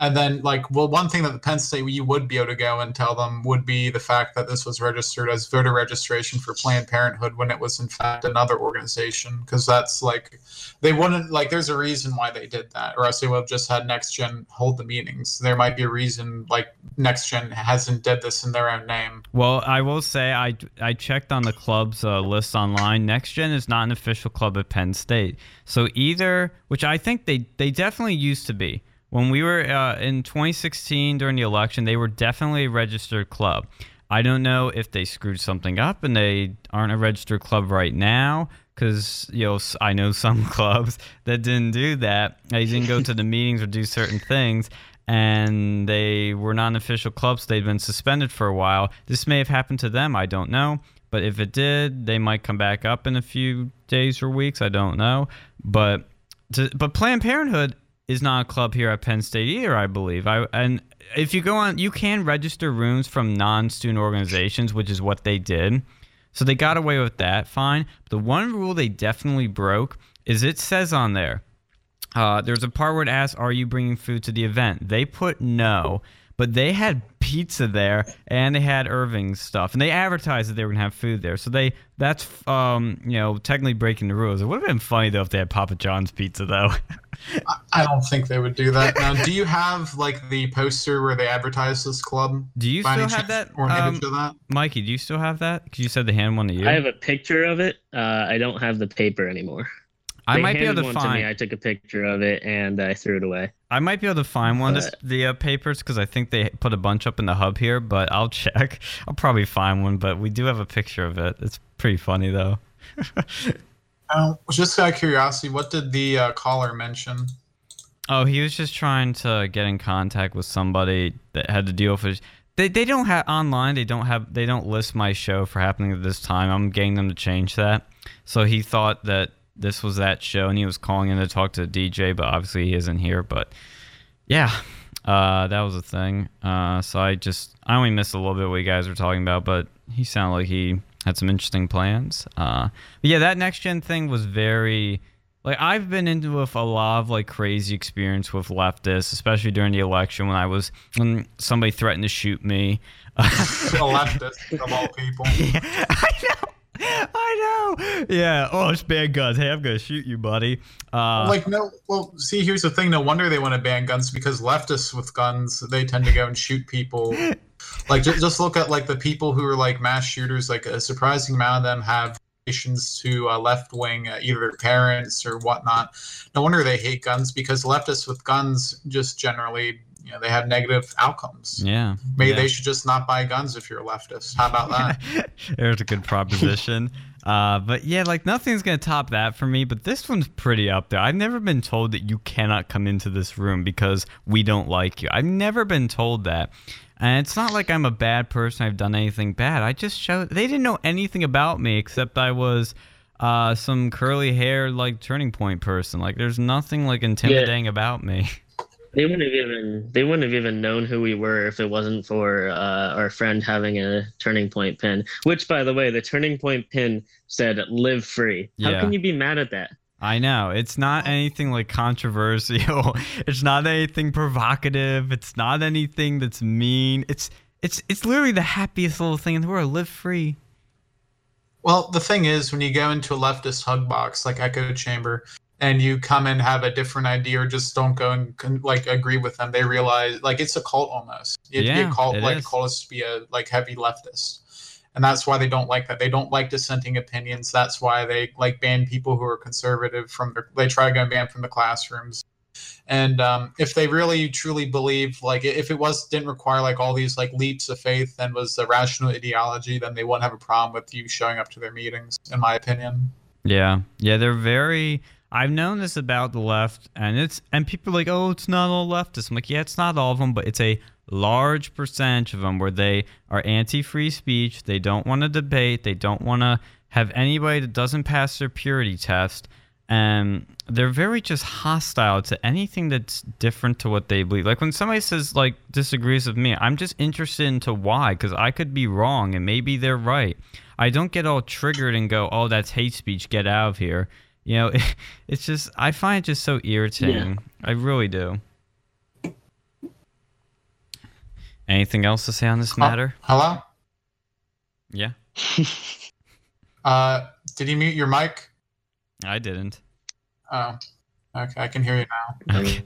And then like well, one thing that the Penn State you would be able to go and tell them would be the fact that this was registered as voter registration for Planned Parenthood when it was in fact another organization, because that's like they wouldn't like. There's a reason why they did that, or else they would have just had Next Gen hold the meetings. There might be a reason like Next Gen hasn't did this in their own name. Well, I will say I I checked on the club's uh, list online. Next Gen is not an official club at Penn State, so either which I think they they definitely used to be when we were uh, in 2016 during the election. They were definitely a registered club. I don't know if they screwed something up and they aren't a registered club right now. Because you know, I know some clubs that didn't do that. They didn't go to the meetings or do certain things, and they were not an official clubs. They'd been suspended for a while. This may have happened to them. I don't know. But if it did, they might come back up in a few days or weeks. I don't know. But to, but Planned Parenthood is not a club here at Penn State either. I believe. I and if you go on, you can register rooms from non-student organizations, which is what they did. So they got away with that, fine. The one rule they definitely broke is it says on there uh, there's a part where it asks, "Are you bringing food to the event?" They put no, but they had pizza there and they had Irving's stuff, and they advertised that they were gonna have food there. So they that's um you know technically breaking the rules. It would have been funny though if they had Papa John's pizza though. I don't think they would do that. Now, do you have like the poster where they advertise this club? Do you still have that, or an um, image of that? Mikey? Do you still have that? Because you said they hand one to you. I have a picture of it. Uh, I don't have the paper anymore. I They might be able to one find. to me. I took a picture of it and I threw it away. I might be able to find one of the uh, papers because I think they put a bunch up in the hub here, but I'll check. I'll probably find one, but we do have a picture of it. It's pretty funny though. Uh, just out of curiosity, what did the uh, caller mention? Oh, he was just trying to get in contact with somebody that had to deal with. They they don't have online. They don't have. They don't list my show for happening at this time. I'm getting them to change that. So he thought that this was that show, and he was calling in to talk to the DJ, but obviously he isn't here. But yeah, uh, that was a thing. Uh, so I just I only missed a little bit what you guys were talking about, but he sounded like he had some interesting plans. Uh, but yeah, that next gen thing was very like I've been into with a lot of like crazy experience with leftists, especially during the election when I was when somebody threatened to shoot me. A leftist of all people. Yeah, I know. I know. Yeah. Oh, it's bad guns. Hey, I'm gonna shoot you, buddy. Uh, like no well see here's the thing no wonder they want to ban guns because leftists with guns they tend to go and shoot people like just, just look at like the people who are like mass shooters like a surprising amount of them have relations to uh, left wing uh, either their parents or whatnot no wonder they hate guns because leftists with guns just generally you know they have negative outcomes yeah. maybe yeah. they should just not buy guns if you're a leftist how about that There's a good proposition. uh, but yeah, like nothing's gonna top that for me. But this one's pretty up there. I've never been told that you cannot come into this room because we don't like you. I've never been told that. And it's not like I'm a bad person. I've done anything bad. I just showed. They didn't know anything about me except I was uh, some curly hair like turning point person. Like there's nothing like intimidating about me. They wouldn't have even they wouldn't have even known who we were if it wasn't for uh, our friend having a turning point pin. Which, by the way, the turning point pin said "Live free." How Yeah. can you be mad at that? I know. It's not anything like controversial. It's not anything provocative. It's not anything that's mean. It's it's it's literally the happiest little thing in the world. Live free. Well, the thing is, when you go into a leftist hug box like Echo Chamber, and you come and have a different idea or just don't go and like agree with them, they realize like it's a cult almost. You have to be a cult, it like is. cultists to be a like heavy leftist, and that's why they don't like that. They don't like dissenting opinions. That's why they like ban people who are conservative from their. They try to go and ban from the classrooms. And um, if they really truly believe, like if it was didn't require like all these like leaps of faith and was a rational ideology, then they wouldn't have a problem with you showing up to their meetings, in my opinion. Yeah. Yeah, they're very I've known this about the left and it's and people are like, "Oh, it's not all leftists." I'm like, "Yeah, it's not all of them, but it's a large percentage of them where they are anti-free speech, they don't want to debate, they don't want to have anybody that doesn't pass their purity test." and they're very just hostile to anything that's different to what they believe. Like when somebody says like disagrees with me, I'm just interested into why because I could be wrong and maybe they're right. I don't get all triggered and go, "Oh, that's hate speech. Get out of here." You know, it's just I find it just so irritating. I really do. Anything else to say on this matter? Hello? Yeah, Uh, did you mute your mic? I didn't. Oh, okay. I can hear you now. Okay.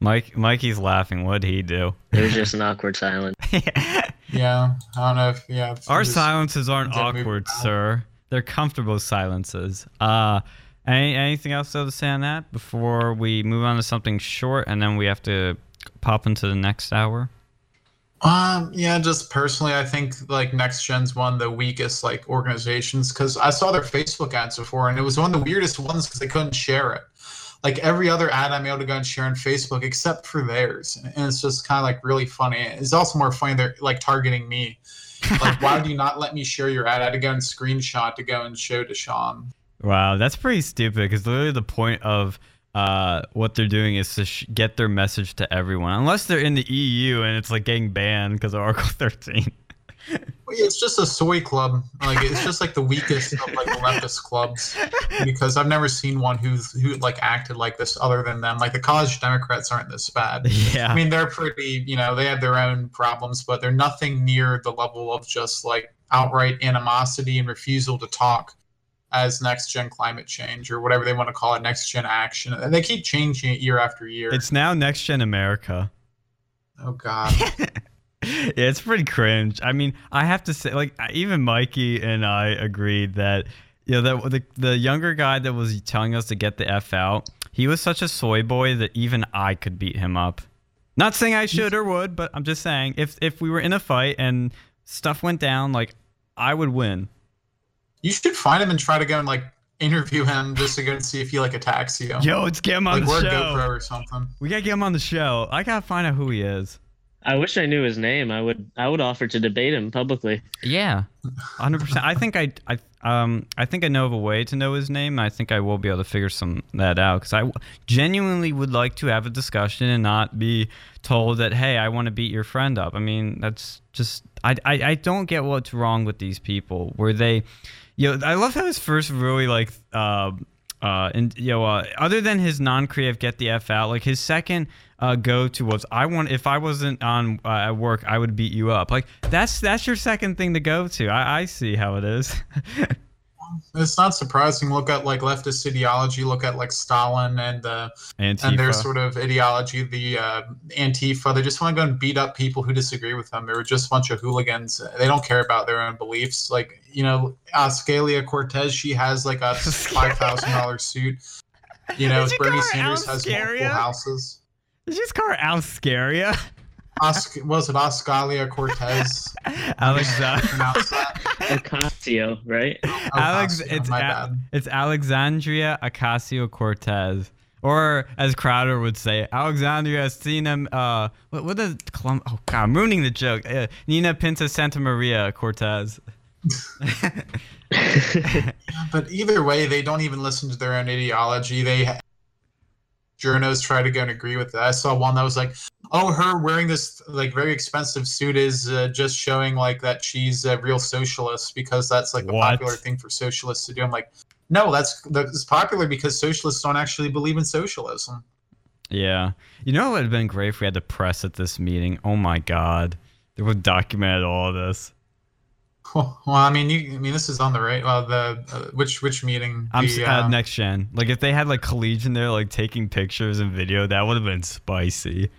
Mike, Mikey's laughing. What'd he do? It was just an awkward silence. Yeah, I don't know if yeah. if Our silences aren't awkward, sir. They're comfortable silences. Uh, any, anything else though to say on that before we move on to something short and then we have to pop into the next hour? Um, yeah, just personally, I think like Next Gen's one of the weakest like organizations because I saw their Facebook ads before, and it was one of the weirdest ones because they couldn't share it. Like every other ad, I'm able to go and share on Facebook except for theirs, and it's just kind of like really funny. It's also more funny they're like targeting me. Like, why do you not let me share your ad? I had to go and screenshot to go and show to Sean. Wow, that's pretty stupid because literally the point of uh, what they're doing is to sh- get their message to everyone, unless they're in the EU and it's like getting banned because of Article 13. It's just a soy club. Like it's just like the weakest of like the leftist clubs because I've never seen one who's who like acted like this other than them. Like the college Democrats aren't this bad. yeah. I mean, they're pretty, you know, they have their own problems, but they're nothing near the level of just like outright animosity and refusal to talk as next gen climate change or whatever they want to call it, next gen action. And they keep changing it year after year. it's now Next Gen America. oh God. yeah, it's pretty cringe. I mean, I have to say, like, even Mikey and I agreed that, you know, that the, the younger guy that was telling us to get the F out, he was such a soy boy that even I could beat him up. Not saying I should or would, but I'm just saying if if we were in a fight and stuff went down, like, I would win. You should find him and try to go and like interview him just to go and see if he like attacks you. Yo, let's get him on like the wear a show. GoPro or something. We gotta get him on the show. I gotta find out who he is. I wish I knew his name. I would I would offer to debate him publicly. Yeah, hundred percent. I think I, I, um, I think I know of a way to know his name. I think I will be able to figure some that out because I genuinely would like to have a discussion and not be told that hey, I want to beat your friend up. I mean, that's just I, I, I don't get what's wrong with these people where they, know, I love how his first really like, uh, uh, and you know, uh, other than his non-creative get the f out, like his second uh, go to was I want if I wasn't on uh, at work, I would beat you up. Like that's that's your second thing to go to. I, I see how it is. it's not surprising. Look at like leftist ideology. Look at like Stalin and uh, and their sort of ideology, the uh, Antifa. They just want to go and beat up people who disagree with them. They're just a bunch of hooligans. They don't care about their own beliefs. Like you know, Ascalia Cortez, she has like a five thousand dollars suit. You know, you Bernie Sanders has multiple houses. Did you just call her Alscaria? Osc- was it Ascalia Cortez? Pronounce that. Ocasio, right? Oh, Alex, Ocasio, it's A- it's Alexandria Ocasio Cortez, or as Crowder would say, Alexandria Sina. Uh, what what is Colum- Oh God, I'm ruining the joke. Uh, Nina Pinta Santa Maria Cortez. But either way, they don't even listen to their own ideology. They journos try to go and agree with that. I saw one that was like, "Oh, her wearing this like very expensive suit is uh, just showing like that she's a real socialist because that's like the What? popular thing for socialists to do." I'm like, "No, that's that's popular because socialists don't actually believe in socialism." Yeah, you know it would have been great if we had the press at this meeting. Oh my God, they would have documented all of this. Well, I mean, you, I mean, this is on the right. Well, the uh, which which meeting? I'm the, uh, uh, next gen. Like if they had like collegian there, like taking pictures and video, that would have been spicy.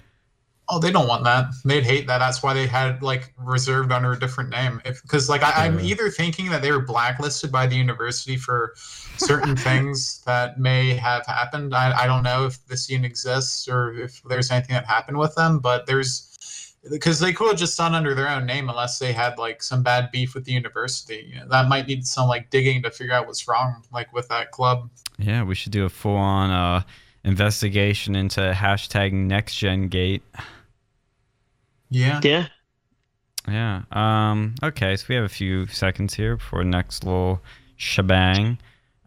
Oh, they don't want that. They'd hate that. That's why they had like reserved under a different name. Because like I, I'm either thinking that they were blacklisted by the university for certain things that may have happened. I, I don't know if this even exists or if there's anything that happened with them. But there's because they could have just done under their own name unless they had like some bad beef with the university. You know, that might need some like digging to figure out what's wrong like with that club. Yeah, we should do a full on uh, investigation into hashtag next gen gate. Yeah. yeah. Yeah. Um. Okay. So we have a few seconds here before next little shebang.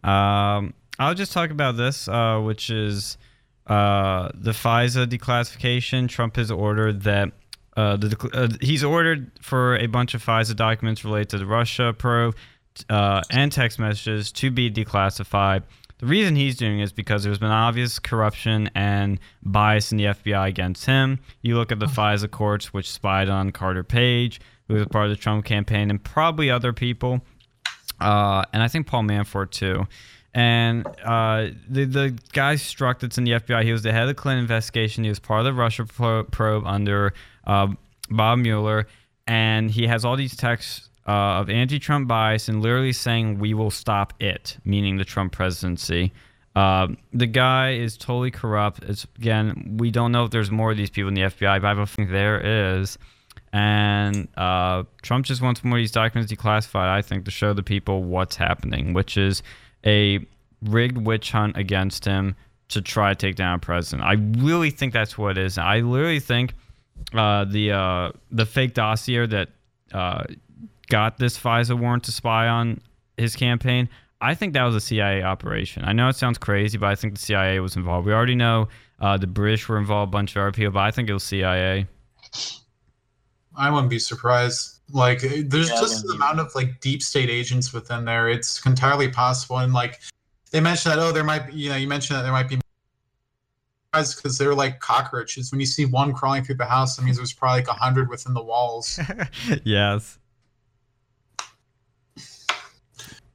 Um. I'll just talk about this, uh, which is uh, the FISA declassification. Trump has ordered that uh, the uh, he's ordered for a bunch of FISA documents related to the Russia probe uh, and text messages to be declassified. The reason he's doing it is because there's been obvious corruption and bias in the FBI against him. You look at the FISA courts, which spied on Carter Page, who was a part of the Trump campaign, and probably other people, uh, and I think Paul Manafort too. And uh, the the guy Strzok that's in the FBI. He was the head of the Clinton investigation. He was part of the Russia pro- probe under uh, Bob Mueller, and he has all these texts uh, of anti-Trump bias and literally saying we will stop it, meaning the Trump presidency. Uh, the guy is totally corrupt. It's again, we don't know if there's more of these people in the FBI, but I think there is. And uh, Trump just wants more of these documents declassified, I think, to show the people what's happening, which is a rigged witch hunt against him to try to take down a president. I really think that's what it is. I literally think uh, the uh, the fake dossier that uh, got this FISA warrant to spy on his campaign. I think that was a CIA operation. I know it sounds crazy, but I think the CIA was involved. We already know uh, the British were involved, a bunch of other people, but I think it was CIA. I wouldn't be surprised. Like, there's Yeah, just wouldn't amount of like deep state agents within there. It's entirely possible. And like, they mentioned that oh, there might be, you know, you mentioned that there might be because they're like cockroaches. When you see one crawling through the house, that means there's probably like a hundred within the walls. yes.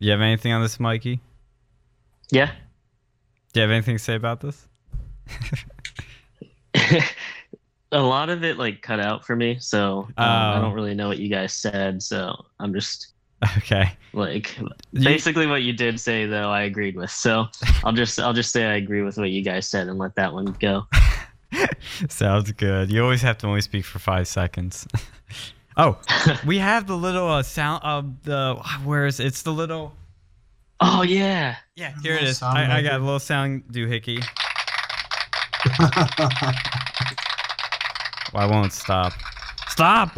You have anything on this, Mikey? Yeah. Do you have anything to say about this? a lot of it like cut out for me, so um, I Oh. don't really know what you guys said. So I'm just Okay. like You- basically what you did say though. I agreed with. So I'll just I'll just say I agree with what you guys said and let that one go. Sounds good. You always have to only speak for five seconds. oh, we have the little uh, sound of the. Where is it? It's the little. oh yeah. Yeah, here it Little is. sound I, I got a little sound doohickey. I won't stop? Stop!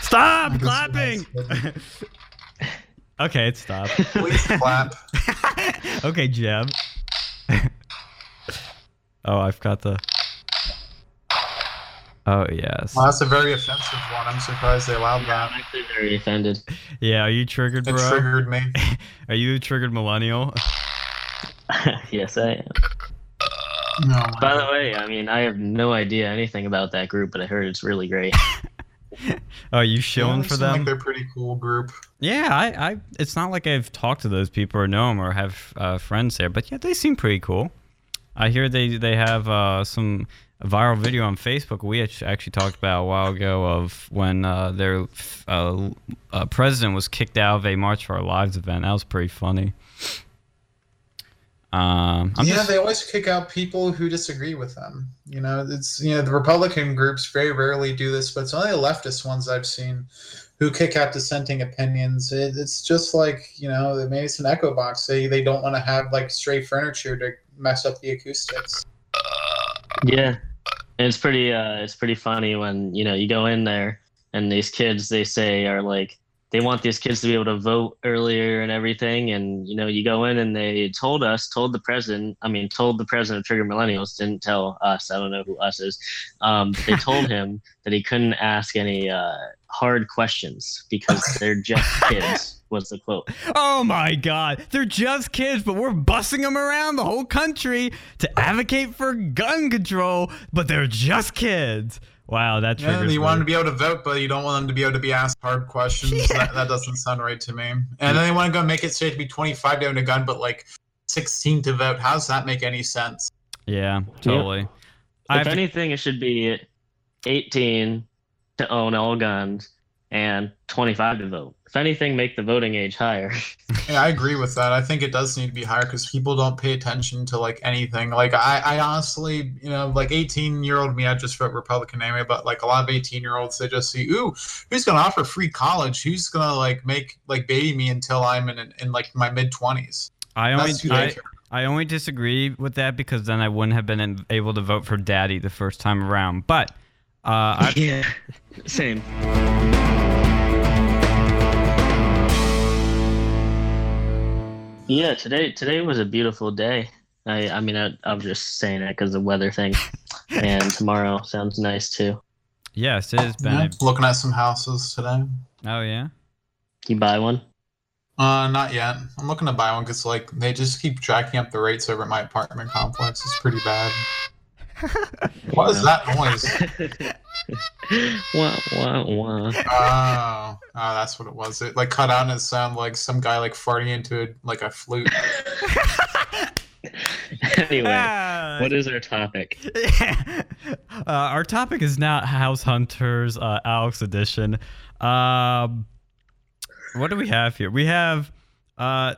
Stop clapping! okay, it stopped. Please clap. okay, Jeb. oh, I've got the. Oh yes. Well, that's a very offensive one. I'm surprised they allowed that. I'm that. actually very offended. Yeah, are you triggered, bro? It bro? triggered me. Are you a triggered millennial? yes, I am. No, By the way, I mean I have no idea anything about that group, but I heard it's really great. Oh, you Yeah, shilling they for them? Like they're a pretty cool group. Yeah, I, I. It's not like I've talked to those people or know them or have uh, friends there, but yeah, they seem pretty cool. I hear they they have uh, some viral video on Facebook we actually talked about a while ago of when uh, their uh, uh, president was kicked out of a March for Our Lives event. That was pretty funny. Um, I'm yeah, just- they always kick out people who disagree with them. You know, it's you know the Republican groups very rarely do this, but it's only the leftist ones I've seen who kick out dissenting opinions. It, it's just like you know maybe it's an echo box. They they don't want to have like stray furniture to mess up the acoustics. Yeah, and it's pretty. Uh, it's pretty funny when you know you go in there and these kids they say are like they want these kids to be able to vote earlier and everything, and you know you go in and they told us, told the president. I mean, told the president of Trigger Millennials, didn't tell us. I don't know who us is. Um, they told him that he couldn't ask any uh, hard questions because they're just kids. Was the quote. Oh my God, they're just kids, but we're bussing them around the whole country to advocate for gun control, but they're just kids. Wow, that Yeah, triggers you me. want them to be able to vote, but you don't want them to be able to be asked hard questions. Yeah. That, that doesn't sound right to me. And then they want to go make it say to be 25 to own a gun, but like 16 to vote. How does that make any sense? Yeah, totally. I If have to- anything, it should be 18 to own all guns and 25 to vote. If anything, make the voting age higher. Yeah, I agree with that. I think it does need to be higher because people don't pay attention to like anything. Like I, I honestly, you know, like 18 year old me, I just vote Republican anyway. But like a lot of 18 year olds, they just see, ooh, who's gonna offer free college? Who's gonna like make like baby me until I'm in in like my mid 20s? I only That's who they I, care. I only disagree with that because then I wouldn't have been in- able to vote for Daddy the first time around. But uh, I, yeah, same. Yeah, today today was a beautiful day. I I mean I, I'm just saying that because the weather thing, and tomorrow sounds nice too. yes, it has been. Yeah, A, looking at some houses today. oh yeah. You buy one? Uh, not yet. I'm looking to buy one because like they just keep jacking up the rates over at my apartment complex. It's pretty bad. What is that noise? wah wah wah. Oh, oh, that's what it was. It like cut out and it sounded like some guy like farting into it like a flute. anyway, Ah, what is our topic? uh, our topic is now House Hunters, uh, Alex edition. Um, what do we have here? We have, uh,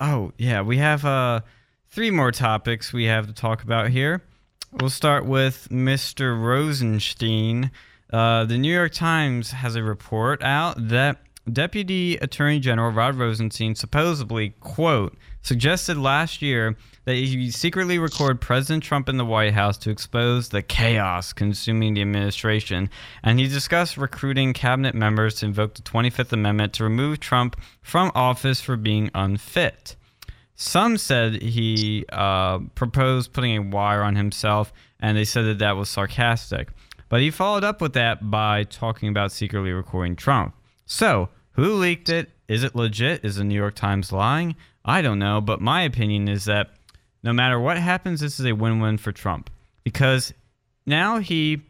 oh yeah, we have uh three more topics we have to talk about here. We'll start with Mr. Rosenstein. Uh, the New York Times has a report out that Deputy Attorney General Rod Rosenstein supposedly, quote, suggested last year that he secretly record President Trump in the White House to expose the chaos consuming the administration. And he discussed recruiting cabinet members to invoke the 25th Amendment to remove Trump from office for being unfit. Some said he uh, proposed putting a wire on himself, and they said that that was sarcastic. But he followed up with that by talking about secretly recording Trump. So, who leaked it? Is it legit? Is the New York Times lying? I don't know, but my opinion is that no matter what happens, this is a win win for Trump. Because now he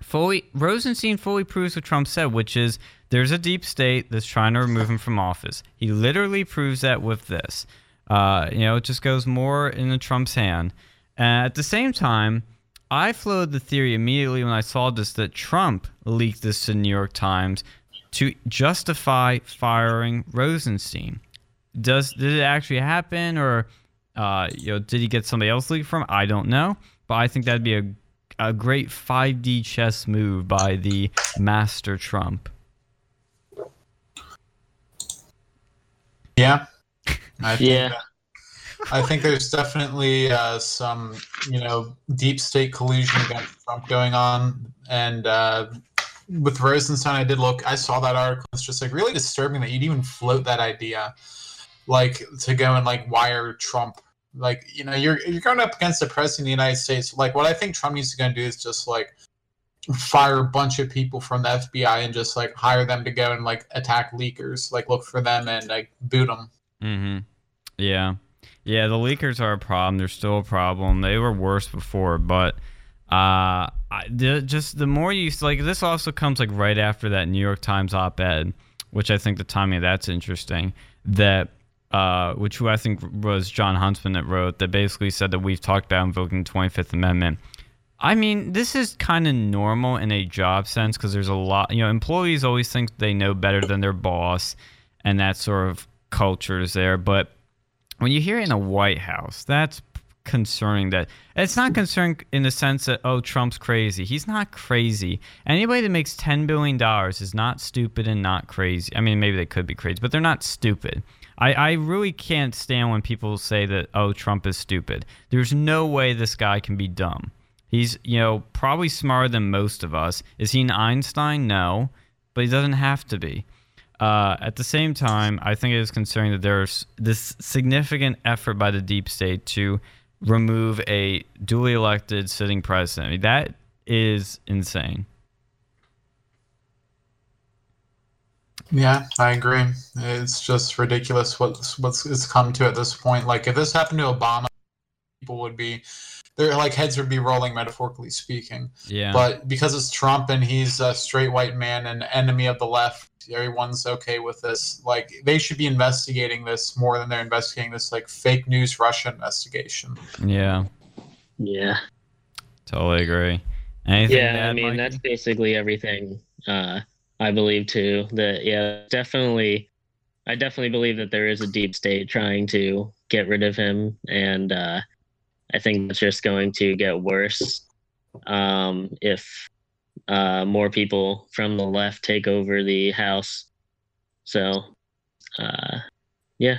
fully, Rosenstein fully proves what Trump said, which is there's a deep state that's trying to remove him from office. He literally proves that with this. Uh, you know, it just goes more in Trump's hand. And at the same time, I floated the theory immediately when I saw this that Trump leaked this to the New York Times to justify firing Rosenstein. Does did it actually happen, or uh, you know, did he get somebody else leaked from? I don't know, but I think that'd be a a great 5D chess move by the master Trump. Yeah. I think Yeah. I think there's definitely uh, some, you know, deep state collusion against Trump going on, and uh, with Rosenstein, I did look. I saw that article. It's just like really disturbing that you'd even float that idea, like to go and like wire Trump. Like you know, you're you're going up against the president of the United States. Like what I think Trump needs to go and do is just like fire a bunch of people from the FBI and just like hire them to go and like attack leakers, like look for them and like boot them. Mm-hmm. Yeah. Yeah, the leakers are a problem. They're still a problem. They were worse before, but Uh, I, the, just the more you like, this also comes like right after that New York Times op-ed, which I think the timing of that's interesting. That uh, which who I think was Jon Huntsman that wrote that basically said that we've talked about invoking the 25th Amendment. I mean, this is kind of normal in a job sense because there's a lot, you know, employees always think they know better than their boss, and that sort of culture is there. But when you hear it in a White House, that's concerning that it's not concerning in the sense that oh Trump's crazy. He's not crazy. Anybody that makes 10 billion dollars is not stupid and not crazy. I mean maybe they could be crazy, but they're not stupid. I, I really can't stand when people say that oh Trump is stupid. There's no way this guy can be dumb. He's, you know, probably smarter than most of us. Is he an Einstein? No, but he doesn't have to be. Uh, at the same time, I think it is concerning that there's this significant effort by the deep state to remove a duly elected sitting president. I mean, that is insane. Yeah, I agree. It's just ridiculous what's what's it's come to at this point. Like if this happened to Obama, people would be their like heads would be rolling metaphorically speaking. Yeah. But because it's Trump and he's a straight white man and enemy of the left, everyone's okay with this. Like they should be investigating this more than they're investigating this like fake news Russia investigation. Yeah. Yeah. Totally agree. Anything yeah, to add, I mean Mikey? that's basically everything. Uh, I believe too that yeah, definitely. I definitely believe that there is a deep state trying to get rid of him, and uh, I think it's just going to get worse um, if uh, more people from the left take over the House. So, uh, yeah,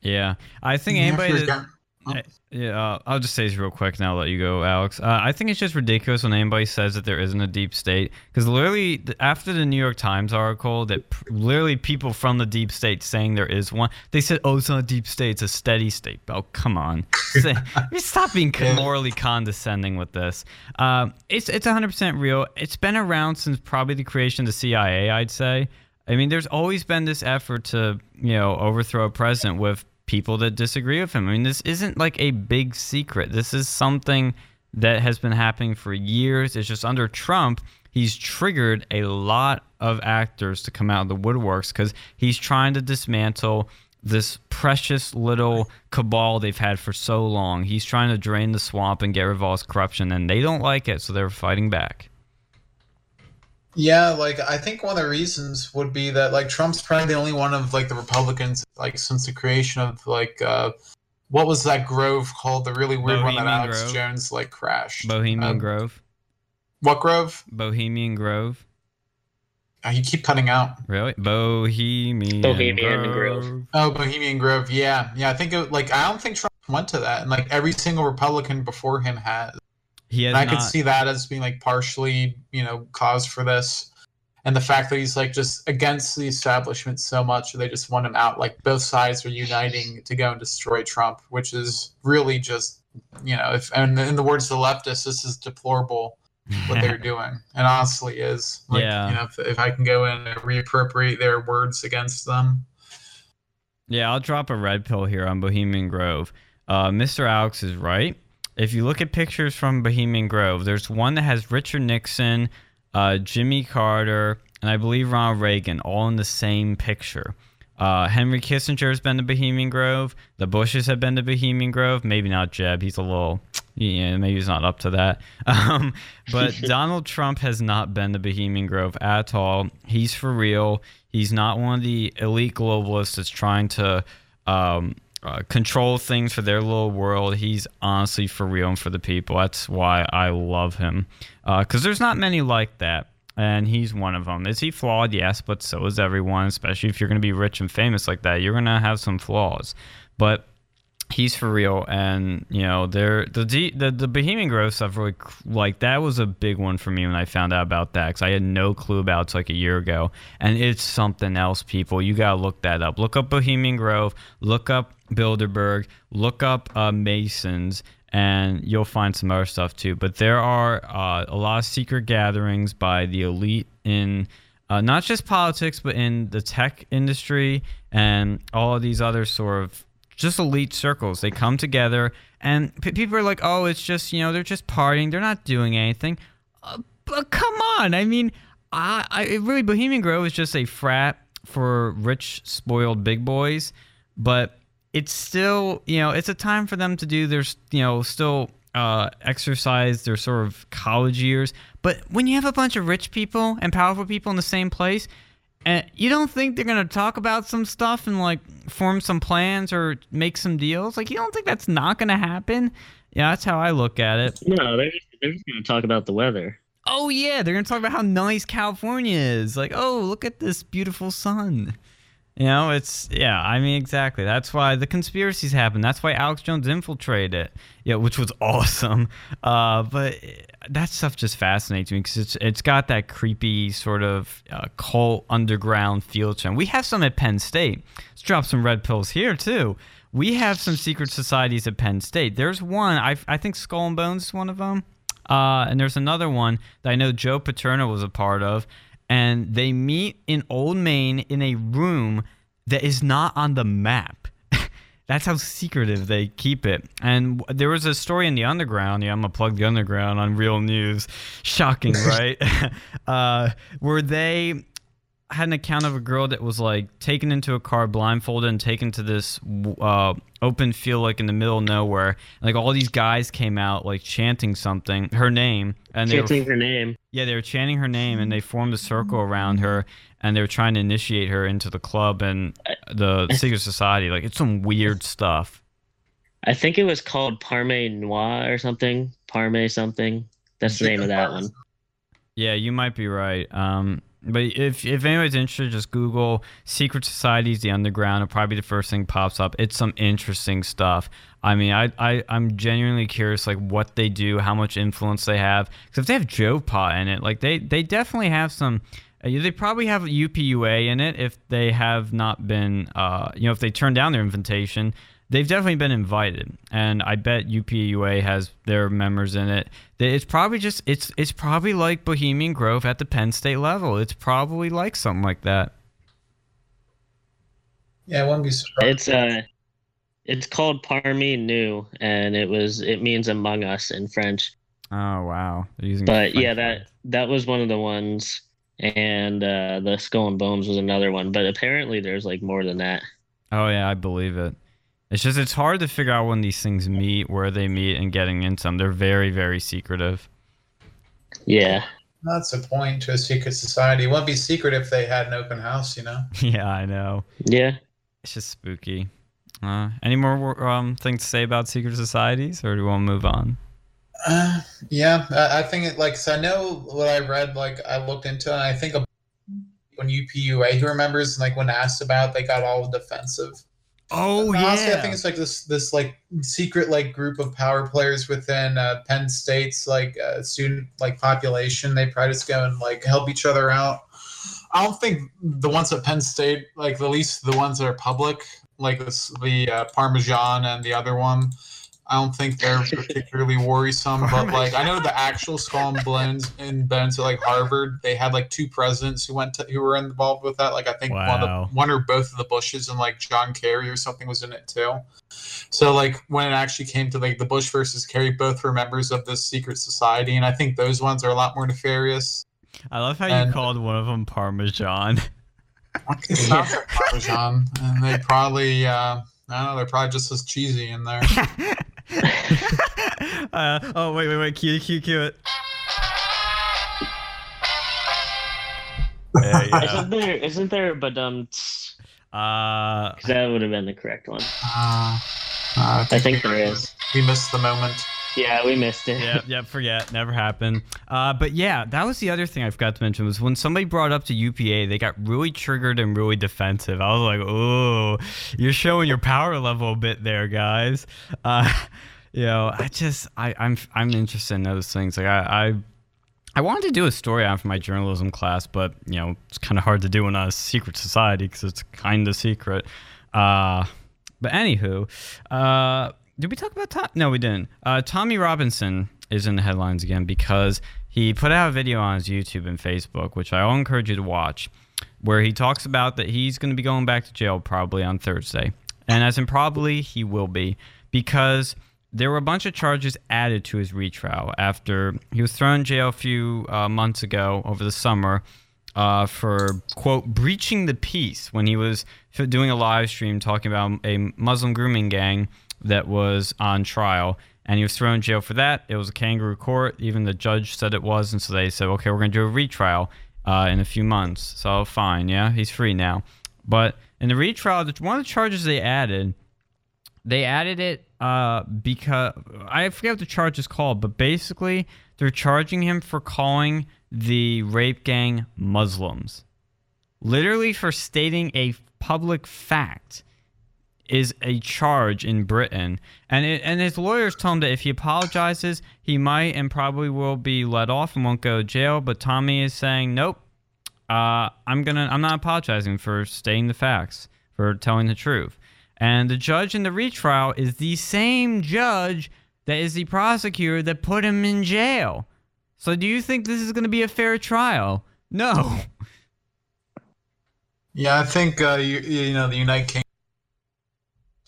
Yeah, I think anybody. if you're That, gon- yeah, uh, I'll just say this real quick, and I'll let you go, Alex. Uh, I think it's just ridiculous when anybody says that there isn't a deep state, because literally after the New York Times article, that p- literally people from the deep state saying there is one, they said, "Oh, it's not a deep state; it's a steady state." Oh, come on, stop being morally condescending with this. Uh, it's it's 100 percent real. It's been around since probably the creation of the CIA, I'd say. I mean, there's always been this effort to, you know, overthrow a president with people that disagree with him. I mean, this isn't like a big secret. This is something that has been happening for years. It's just under Trump, he's triggered a lot of actors to come out of the woodworks because he's trying to dismantle this precious little cabal they've had for so long. He's trying to drain the swamp and get rid of all his corruption, and they don't like it, so they're fighting back. Yeah, like I think one of the reasons would be that like Trump's probably the only one of like the Republicans like since the creation of like uh what was that grove called? The really weird one that Alex Grove. Jones like crashed. Bohemian Um, Grove. What grove? Bohemian Grove. Uh, you keep cutting out. Really? Bohemian, Bohemian Grove. Grove. Oh, Bohemian Grove. Yeah, yeah. I think it, like I don't think Trump went to that, and like every single Republican before him has. He has And I not. could see that as being like partially, you know, cause for this. And the fact that he's like just against the establishment so much, they just want him out. Like both sides are uniting to go and destroy Trump, which is really just, you know, if and in the words of the leftists, this is deplorable what they're doing. And honestly is. Like, Yeah. You know, if, if I can go in and reappropriate their words against them. Yeah, I'll drop a red pill here on Bohemian Grove. Uh, Mr. Alex is right. If you look at pictures from Bohemian Grove, there's one that has Richard Nixon, uh, Jimmy Carter, and I believe Ronald Reagan all in the same picture. Uh, Henry Kissinger has been to Bohemian Grove. The Bushes have been to Bohemian Grove. Maybe not Jeb. He's a little, yeah, maybe he's not up to that. Um, but Donald Trump has not been to Bohemian Grove at all. He's for real. He's not one of the elite globalists that's trying to um, uh, control things for their little world. He's honestly for real and for the people. That's why I love him. Because there's not many like that. And he's one of them. Is he flawed? Yes, but so is everyone, especially if you're going to be rich and famous like that. You're going to have some flaws. But he's for real. And you know they're the the the Bohemian Grove stuff really like that was a big one for me when I found out about that because I had no clue about it like a year ago. And it's something else people. You gotta look that up. Look up Bohemian Grove. Look up Bilderberg. Look up uh, Masons and you'll find some other stuff too. But there are uh, a lot of secret gatherings by the elite in uh, not just politics but in the tech industry and all of these other sort of just elite circles. They come together, and p- people are like, "Oh, it's just you know they're just partying. They're not doing anything." Uh, but come on, I mean, I, I really Bohemian Grove is just a frat for rich, spoiled big boys, but it's still you know it's a time for them to do their you know still uh, exercise their sort of college years. But when you have a bunch of rich people and powerful people in the same place, and you don't think they're gonna talk about some stuff and like form some plans or make some deals? Like you don't think that's not gonna happen? Yeah, that's how I look at it. No, they're just, they're just going to talk about the weather. Oh yeah, they're gonna talk about how nice California is. Like, oh, look at this beautiful sun. You know, it's yeah. I mean, exactly. That's why the conspiracies happen. That's why Alex Jones infiltrated it. Yeah, which was awesome. Uh, but that stuff just fascinates me because it's it's got that creepy sort of uh, cult underground feel to it. We have some at Penn State. Let's drop some red pills here too. We have some secret societies at Penn State. There's one. I I think Skull and Bones is one of them. Uh, and there's another one that I know Joe Paterno was a part of. And they meet in Old Main in a room that is not on the map. That's how secretive they keep it. And there was a story in the underground. Yeah, I'm gonna plug the underground on Real News. Shocking, right? uh, where they had an account of a girl that was like taken into a car blindfolded and taken to this uh, open field like in the middle of nowhere. Like all these guys came out like chanting something, her name, and they were Chanting her name. yeah, they were chanting her name and they formed a circle around her and they were trying to initiate her into the club and the secret society. Like it's some weird stuff. I think it was called Parme Noir or something. Parme something. That's the name of that one. Yeah, you might be right. Um, but if if anyone's interested, just Google secret societies, the underground. It'll probably be the first thing pops up. It's some interesting stuff. I mean, I, I I'm genuinely curious, like what they do, how much influence they have. Because if they have Joe in it, like they they definitely have some. Uh, they probably have UPUA in it if they have not been, uh, you know, if they turn down their invitation. They've definitely been invited, and I bet UPUA has their members in it. They- It's probably just it's it's probably like Bohemian Grove at the Penn State level. It's probably like something like that. Yeah, I wouldn't be surprised. It's uh it's called Parmi Nous and it was it means among us in French. Oh wow, using But yeah, that that was one of the ones and uh the Skull and Bones was another one, but apparently there's like more than that. Oh yeah, I believe it. It's just it's hard to figure out when these things meet, where they meet, and getting into them. They're very very secretive. Yeah. That's the point to a secret society. It wouldn't be secret if they had an open house, you know? yeah, I know. Yeah. It's just spooky. Uh, any more um things to say about secret societies, or do we want to move on? Uh, yeah, I, I think it like so I know what I read. Like I looked into, it, and I think when UPUA, who remembers, like when asked about, they got all defensive. Oh yeah. Honestly, I think it's like this this like secret like group of power players within uh, Penn State's like uh, student like population. They probably just go and like help each other out. I don't think the ones at Penn State, like at least the ones that are public, like this, the uh, Parmesan and the other one. I don't think they're particularly worrisome, but like I know the actual Skull and Bones and Bones at like Harvard, they had like two presidents who went to, who were involved with that. Like I think one of the, one or both of the Bushes and like John Kerry or something was in it too. So like when it actually came to like the Bush versus Kerry, both were members of this secret society, and I think those ones are a lot more nefarious. I love how you called one of them Parmesan. It's not Parmesan, and they probably uh, I don't know, they're probably just as cheesy in there. uh, oh wait, wait, wait! Cue, cue, cue it. Yeah, yeah. Isn't there isn't there but um Uh, that would have been the correct one. Uh, uh, I think there is. We missed the moment. Yeah, we missed it. yeah, yeah, forget, never happened. Uh, but yeah, that was the other thing I forgot to mention was when somebody brought up to UPA, they got really triggered and really defensive. I was like, "Oh, you're showing your power level a bit there, guys." Uh, you know, I just, I, I'm, I'm interested in those things. Like, I, I, I wanted to do a story on for my journalism class, but you know, it's kind of hard to do in a secret society because it's kind of secret. Uh, but anywho, uh, did we talk about Tom? No, we didn't. Uh, Tommy Robinson is in the headlines again because he put out a video on his YouTube and Facebook, which I all encourage you to watch, where he talks about that he's going to be going back to jail probably on Thursday. and as in probably he will be because there were a bunch of charges added to his retrial after he was thrown in jail a few uh, months ago over the summer uh, for quote breaching the peace when he was doing a live stream talking about a Muslim grooming gang that was on trial. And he was thrown in jail for that. It was a kangaroo court. Even the judge said it was. And so they said, okay, we're going to do a retrial uh, in a few months. So fine, yeah, he's free now. But in the retrial, one of the charges they added, they added it uh, because I forget what the charge is called, but basically they're charging him for calling the rape gang Muslims. Literally for stating a public fact is a charge in Britain, and it, and his lawyers told him that if he apologizes, he might and probably will be let off and won't go to jail. But Tommy is saying, nope, uh, I'm gonna, I'm not apologizing for stating the facts, for telling the truth. And the judge in the retrial is the same judge that is the prosecutor that put him in jail. So do you think this is going to be a fair trial? No. Yeah, I think uh, you, you know the United Kingdom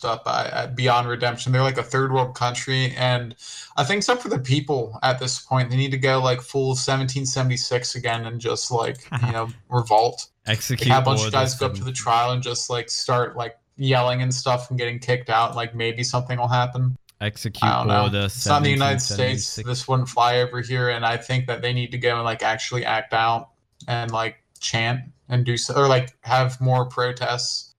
up uh, beyond redemption. They're like a third world country, and I think except for the people at this point, they need to go like full 1776 again and just like you know revolt. Execute. Have a bunch of guys go up to the trial and just like start like yelling and stuff and getting kicked out. Like maybe something will happen. Execute I don't know. order. It's not the United States. This wouldn't fly over here, and I think that they need to go and like actually act out and like chant and do so, or like have more protests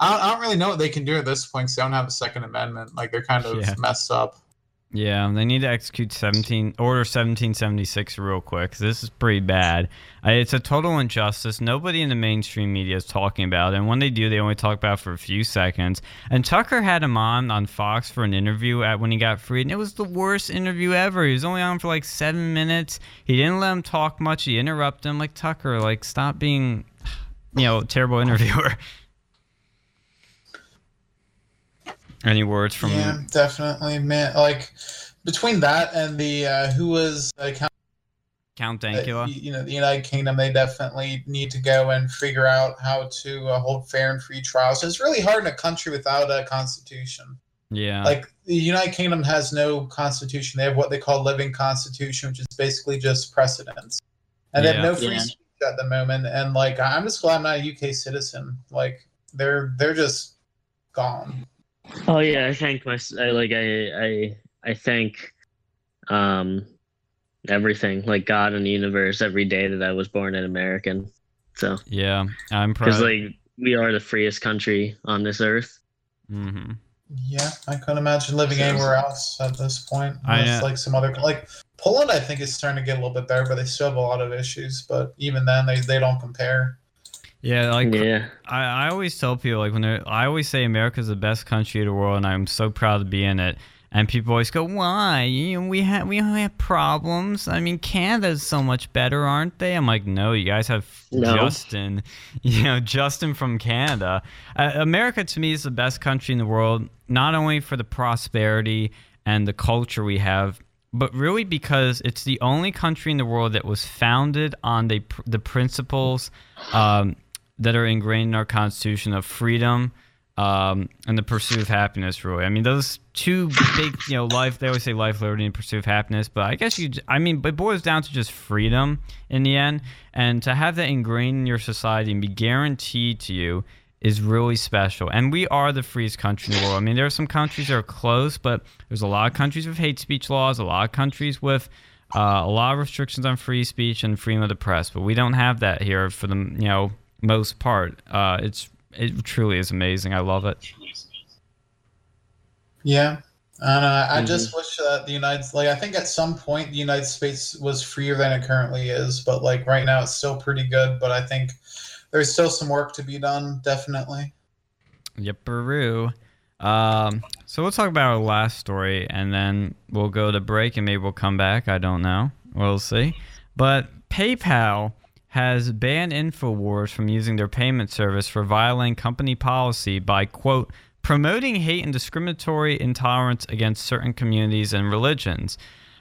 I don't, I don't really know what they can do at this point because they don't have a Second Amendment. Like they're kind of Yeah. messed up. Yeah, they need to execute 17 order 1776 real quick. This is pretty bad. Uh, it's a total injustice. Nobody in the mainstream media is talking about it, and when they do, they only talk about it for a few seconds. And Tucker had him on on Fox for an interview at when he got freed, and it was the worst interview ever. He was only on for like seven minutes. He didn't let him talk much. He interrupted him. Like Tucker, like stop being, you know, terrible interviewer. Any words from yeah, definitely, man. Like between that and the uh, who was uh, count, Count uh, Dankula? you know the United Kingdom, they definitely need to go and figure out how to uh, hold fair and free trials. It's really hard in a country without a constitution. Yeah. Like the United Kingdom has no constitution. They have what they call living constitution, which is basically just precedents, and they have no free Yeah. speech at the moment. And like I'm just glad I'm not a UK citizen. Like they're they're just gone. Oh yeah, I thank my I, like I I I thank um everything like God and the universe every day that I was born an American. So yeah, I'm proud. because like we are the freest country on this earth. Mm-hmm. Yeah, I couldn't imagine living So- anywhere else at this point. I Unless, know. like some other like Poland, I think is starting to get a little bit better, but they still have a lot of issues. But even then, they, they don't compare. Yeah, like yeah, I, I always tell people like when they're I always say America's the best country in the world and I'm so proud to be in it. And people always go, "Why? You know, we have we only have problems. I mean, Canada's so much better, aren't they?" I'm like, "No, you guys have No. Justin. You know, Justin from Canada. Uh, America to me is the best country in the world, not only for the prosperity and the culture we have, but really because it's the only country in the world that was founded on the the principles um, that are ingrained in our Constitution of freedom um, and the pursuit of happiness. Really, I mean, those two big, you know, life. They always say life, liberty, and pursuit of happiness, but I guess you. I mean, it boils down to just freedom in the end, and to have that ingrained in your society and be guaranteed to you is really special. And we are the freest country in the world. I mean, there are some countries that are close, but there's a lot of countries with hate speech laws, a lot of countries with uh, a lot of restrictions on free speech and freedom of the press. But we don't have that here for the you know most part. Uh, it's it truly is amazing. I love it. Yeah. And uh, I Mhm. just wish that the United like I think at some point the United States was freer than it currently is, but like right now it's still pretty good. But I think there's still some work to be done, definitely. Yipperoo. Um, so we'll talk about our last story, and then we'll go to break, and maybe we'll come back. I don't know. We'll see. But PayPal has banned Infowars from using their payment service for violating company policy by quote promoting hate and discriminatory intolerance against certain communities and religions.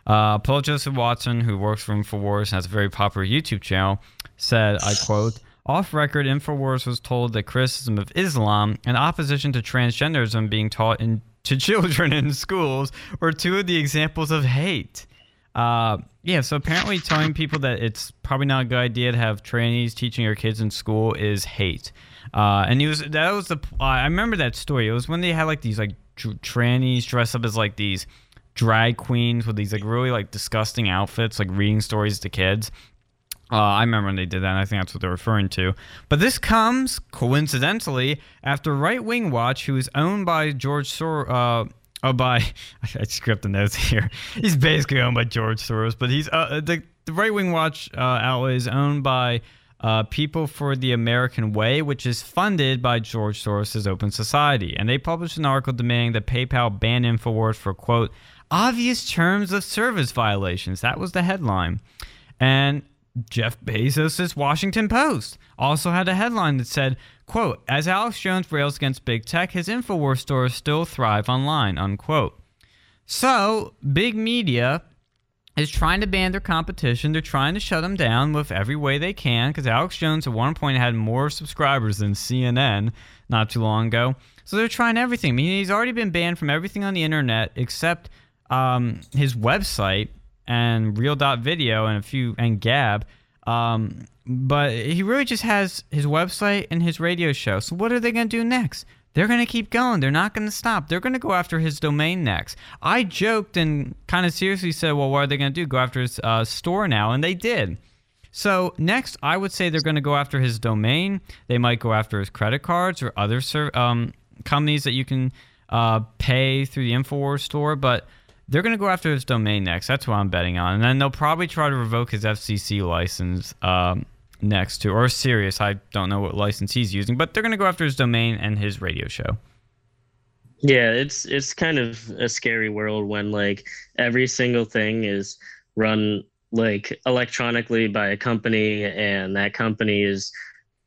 Uh, Paul Joseph Watson, who works for Infowars and has a very popular YouTube channel, said, I quote, Off record, InfoWars was told that criticism of Islam and opposition to transgenderism being taught in, to children in schools were two of the examples of hate. Uh, yeah, so apparently telling people that it's probably not a good idea to have trannies teaching your kids in school is hate. Uh, and he was that was the uh, I remember that story. It was when they had like these like tr- trannies dressed up as like these drag queens with these like really like disgusting outfits, like reading stories to kids. Uh, I remember when they did that, and I think that's what they're referring to. But this comes coincidentally after Right Wing Watch, who is owned by George Soros. Uh, oh, by I script the notes here. He's basically owned by George Soros, but he's uh, the, the Right Wing Watch uh, outlet is owned by uh, People for the American Way, which is funded by George Soros' Open Society. And they published an article demanding that PayPal ban InfoWars for, quote, obvious terms of service violations. That was the headline. And Jeff Bezos' Washington Post also had a headline that said, quote, as Alex Jones rails against big tech, his InfoWars stores still thrive online, unquote. So, big media is trying to ban their competition. They're trying to shut them down with every way they can because Alex Jones at one point had more subscribers than CNN not too long ago. So they're trying everything. I mean, he's already been banned from everything on the internet except um, his website and Real.video and a few and Gab. Um, but he really just has his website and his radio show. So what are they going to do next? They're going to keep going. They're not going to stop. They're going to go after his domain next. I joked and kind of seriously said, well, what are they going to do? Go after his uh, store now? And they did. So next, I would say they're going to go after his domain. They might go after his credit cards or other um, companies that you can uh, pay through the Infowars store. But they're going to go after his domain next. That's what I'm betting on. And then they'll probably try to revoke his FCC license um, next to, or Sirius. I don't know what license he's using, but they're going to go after his domain and his radio show. Yeah, it's it's kind of a scary world when like every single thing is run like electronically by a company and that company is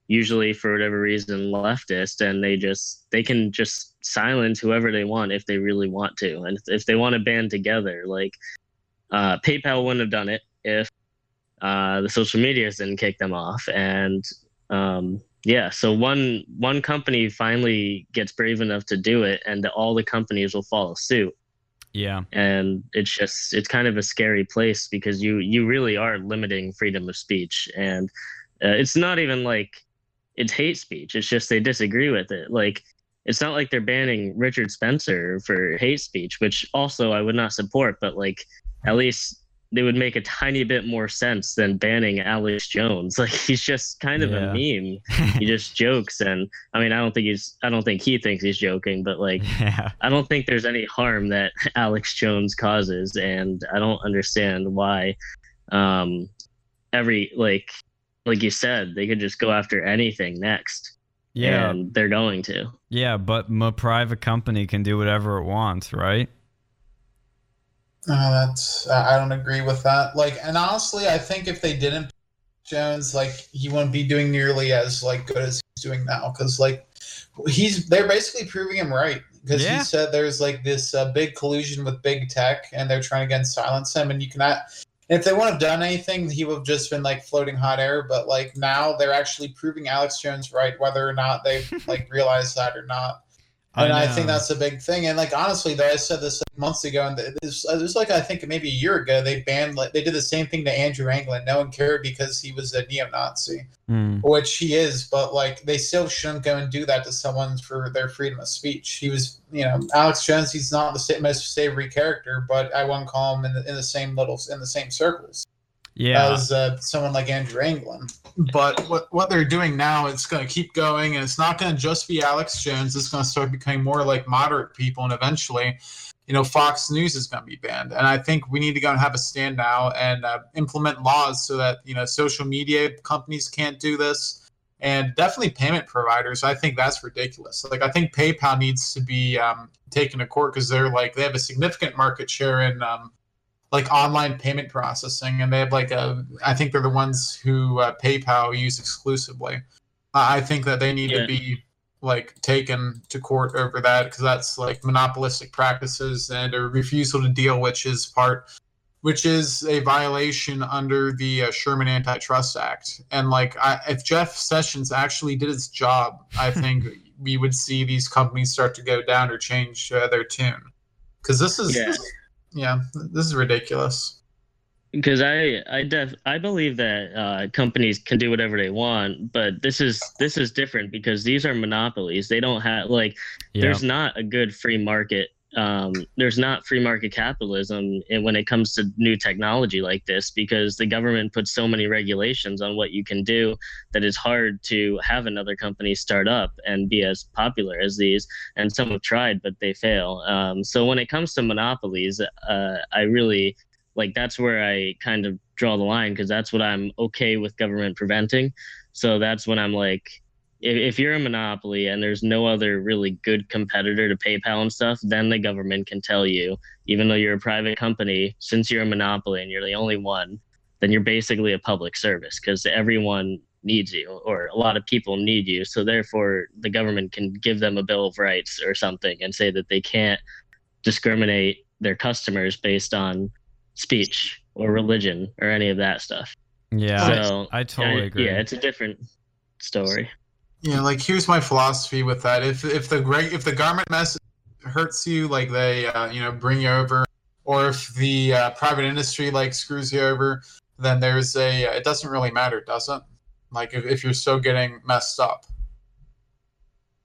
usually for whatever reason leftist and they just they can just silence whoever they want if they really want to. And if they want to band together like uh, paypal wouldn't have done it if uh, the social medias didn't kick them off. And um, yeah so one one company finally gets brave enough to do it and all the companies will follow suit. Yeah. And it's just it's kind of a scary place because you you really are limiting freedom of speech. And uh, it's not even like it's hate speech. It's just they disagree with it. Like it's not like they're banning Richard Spencer for hate speech, which also I would not support, but like at least they would make a tiny bit more sense than banning Alex Jones. Like he's just kind of yeah. a meme. he just jokes and I mean I don't think he's I don't think he thinks he's joking, but like yeah. I don't think there's any harm that Alex Jones causes and I don't understand why um every like like you said, they could just go after anything next. Yeah. And they're going to. Yeah, but a private company can do whatever it wants, right? Uh, that's I don't agree with that. Like, and honestly, I think if they didn't Jones, like he wouldn't be doing nearly as like good as he's doing now. Because like he's they're basically proving him right because yeah. he said there's like this uh, big collusion with big tech and they're trying to again silence him and you cannot if they wouldn't have done anything, he would have just been like floating hot air. But like now, they're actually proving Alex Jones right, whether or not they like realize that or not. And I, I, think that's a big thing. And like honestly, though, I said this like, months ago, and it was, it was like I think maybe a year ago they banned like they did the same thing to Andrew Anglin. No one cared because he was a neo-Nazi, mm. which he is. But like they still shouldn't go and do that to someone for their freedom of speech. He was, you know, Alex Jones. He's not the most savory character, but I won't call him in the, in the same little in the same circles yeah. as uh, someone like Andrew Anglin. But what what they're doing now, it's going to keep going, and it's not going to just be Alex Jones. It's going to start becoming more like moderate people, and eventually, you know, Fox News is going to be banned. And I think we need to go and have a stand now and uh, implement laws so that you know social media companies can't do this. And definitely payment providers. I think that's ridiculous. Like I think PayPal needs to be um, taken to court because they're like they have a significant market share in um, like online payment processing, and they have like a. I think they're the ones who uh, PayPal use exclusively. I think that they need yeah. to be like taken to court over that because that's like monopolistic practices and a refusal to deal, which is part which is a violation under the uh, Sherman Antitrust Act. And like, I, if Jeff Sessions actually did his job, I think we would see these companies start to go down or change uh, their tune. Because this is, Yeah. this- yeah, this is ridiculous. because I I def I believe that uh, companies can do whatever they want, but this is this is different because these are monopolies. They don't have like Yeah. there's not a good free market. Um, there's not free market capitalism when it comes to new technology like this because the government puts so many regulations on what you can do that it's hard to have another company start up and be as popular as these. And some have tried, but they fail. Um, so when it comes to monopolies, uh, I really like that's where I kind of draw the line because that's what I'm okay with government preventing. So that's when I'm like, if, if you're a monopoly and there's no other really good competitor to PayPal and stuff, then the government can tell you, even though you're a private company, since you're a monopoly and you're the only one, then you're basically a public service because everyone needs you or a lot of people need you. So therefore, the government can give them a bill of rights or something and say that they can't discriminate their customers based on speech or religion or any of that stuff. Yeah, so I, I totally agree. Yeah, it's a different story. Yeah, like here's my philosophy with that. If if the reg- if the garment mess hurts you, like they uh, you know bring you over, or if the uh, private industry like screws you over, then there's a it doesn't really matter, does it? Like if, if you're still getting messed up.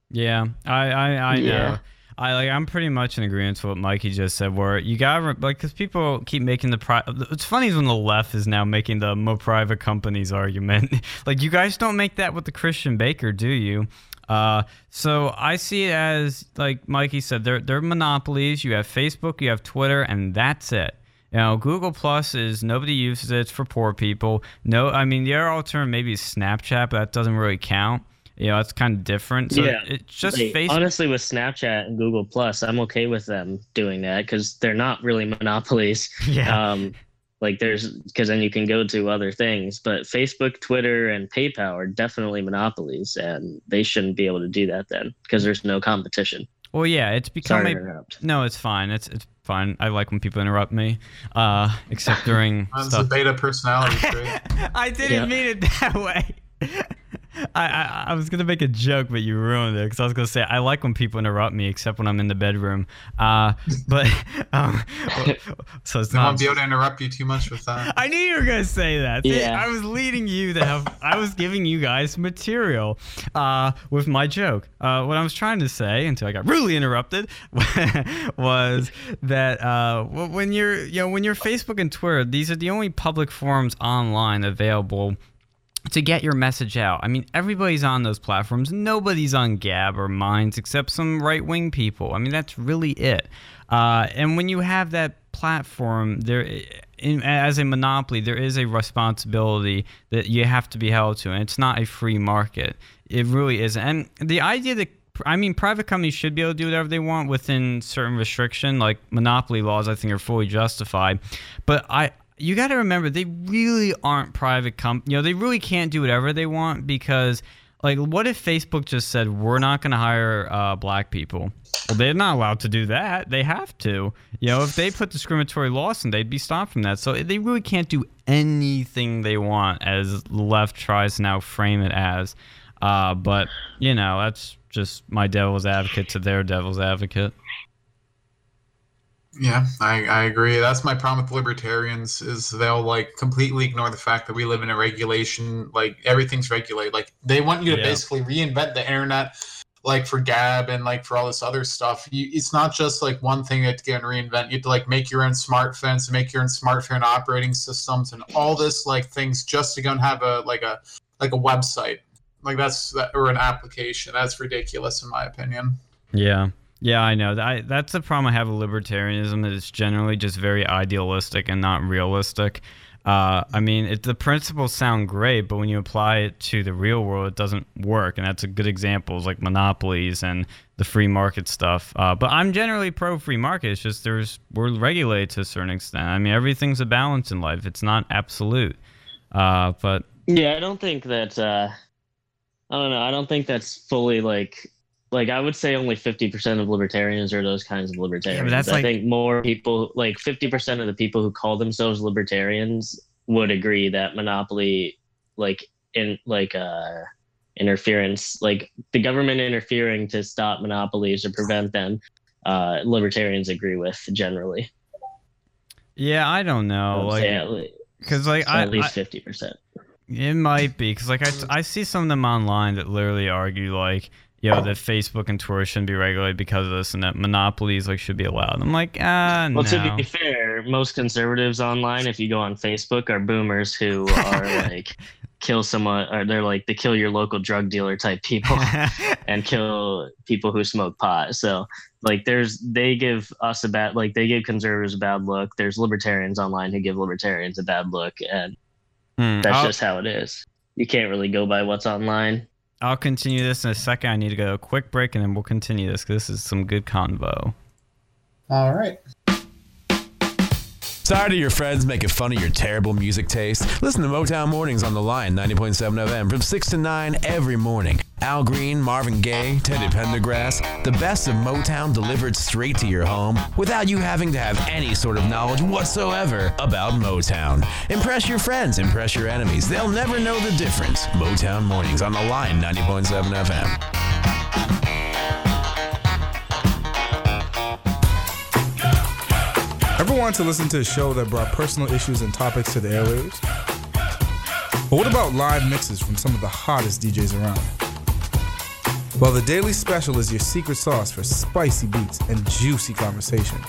Yeah, I I, I Yeah. know. I like. I'm pretty much in agreement with what Mikey just said. Where you got like, because people keep making the pri- funny when the left is now making the more private companies argument. like, you guys don't make that with the Christian Baker, do you? Uh, so I see it as like Mikey said, they're they're monopolies. You have Facebook, you have Twitter, and that's it. You know, Google Plus is nobody uses it. It's for poor people. No, I mean the other alternative maybe is Snapchat, but that doesn't really count. You know, it's kind of different. So Yeah. it's just Like, Facebook. honestly, with Snapchat and Google Plus, I'm okay with them doing that because they're not really monopolies. yeah. Um, like there's because then you can go to other things, but Facebook, Twitter, and PayPal are definitely monopolies, and they shouldn't be able to do that then because there's no competition. well, yeah, it's become Sorry a to interrupt. no. It's fine. It's it's fine. I like when people interrupt me, uh, except during That's a stuff. beta personality trait. I didn't Yeah. mean it that way. I, I I was gonna make a joke, but you ruined it because I was gonna say I like when people interrupt me, except when I'm in the bedroom. Uh, but um, so it's I not. won't be able to interrupt you too much with that. I knew you were gonna say that. See, Yeah. I was leading you to have. I was giving you guys material uh, with my joke. Uh, what I was trying to say until I got really interrupted was that uh, when you're, you know, when you're Facebook and Twitter, these are the only public forums online available to get your message out. I mean, everybody's on those platforms. Nobody's on Gab or Minds except some right wing people. I mean, that's really it. Uh, and when you have that platform, there, in, as a monopoly, there is a responsibility that you have to be held to, and it's not a free market. It really is. And the idea that I mean, private companies should be able to do whatever they want within certain restriction, like monopoly laws. I think are fully justified, but I you got to remember they really aren't private com You know, they really can't do whatever they want because, like, what if Facebook just said we're not going to hire uh, black people? Well, they're not allowed to do that. They have to. You know, if they put discriminatory laws in, they'd be stopped from that. So they really can't do anything they want, as the left tries to now frame it as. Uh, but you know, that's just my devil's advocate to their devil's advocate. Yeah, I, I agree. That's my problem with libertarians is they'll like completely ignore the fact that we live in a regulation, like everything's regulated. Like they want you to Yeah. basically reinvent the internet, like for Gab and like for all this other stuff. You, it's not just like one thing that you can reinvent. You have to like make your own smartphones, and make your own smartphone operating systems, and all this like things just to go and have a like a like a website. Like that's that, or an application. That's ridiculous in my opinion. Yeah. Yeah, I know. I, that's the problem I have with libertarianism. That it's generally just very idealistic and not realistic. Uh, I mean, it, the principles sound great, but when you apply it to the real world, it doesn't work. And that's a good examples like monopolies and the free market stuff. Uh, but I'm generally pro free market. It's just there's we're regulated to a certain extent. I mean, everything's a balance in life. It's not absolute. Uh, but Yeah, I don't think that. Uh, I don't know. I don't think that's fully like like I would say only 50% of libertarians are those kinds of libertarians. that's I like- think more people like 50% of the people who call themselves libertarians would agree that monopoly like in like uh interference like the government interfering to stop monopolies or prevent them uh libertarians agree with generally. Yeah, I don't know. say Like, at, because like I, at least I- 50%. it might be because like I, I see some of them online that literally argue like you know that Facebook and Twitter shouldn't be regulated because of this and that monopolies like should be allowed. I'm like ah Well, no. to be fair, most conservatives online, if you go on Facebook, are boomers who are like kill someone, or they're like the kill your local drug dealer type people and kill people who smoke pot. So, like, there's they give us a bad, like, they give conservatives a bad look. There's libertarians online who give libertarians a bad look, and Hmm, that's I'll, just how it is. You can't really go by what's online. I'll continue this in a second. I need to go a quick break and then we'll continue this because this is some good convo. All right. Tired of your friends making fun of your terrible music taste? Listen to Motown Mornings on the Lion 90.7 FM from 6 to 9 every morning. Al Green, Marvin Gaye, Teddy Pendergrass, the best of Motown delivered straight to your home without you having to have any sort of knowledge whatsoever about Motown. Impress your friends, impress your enemies. They'll never know the difference. Motown Mornings on the Lion 90.7 FM. Ever want to listen to a show that brought personal issues and topics to the airwaves? But what about live mixes from some of the hottest DJs around? Well, the Daily Special is your secret sauce for spicy beats and juicy conversation.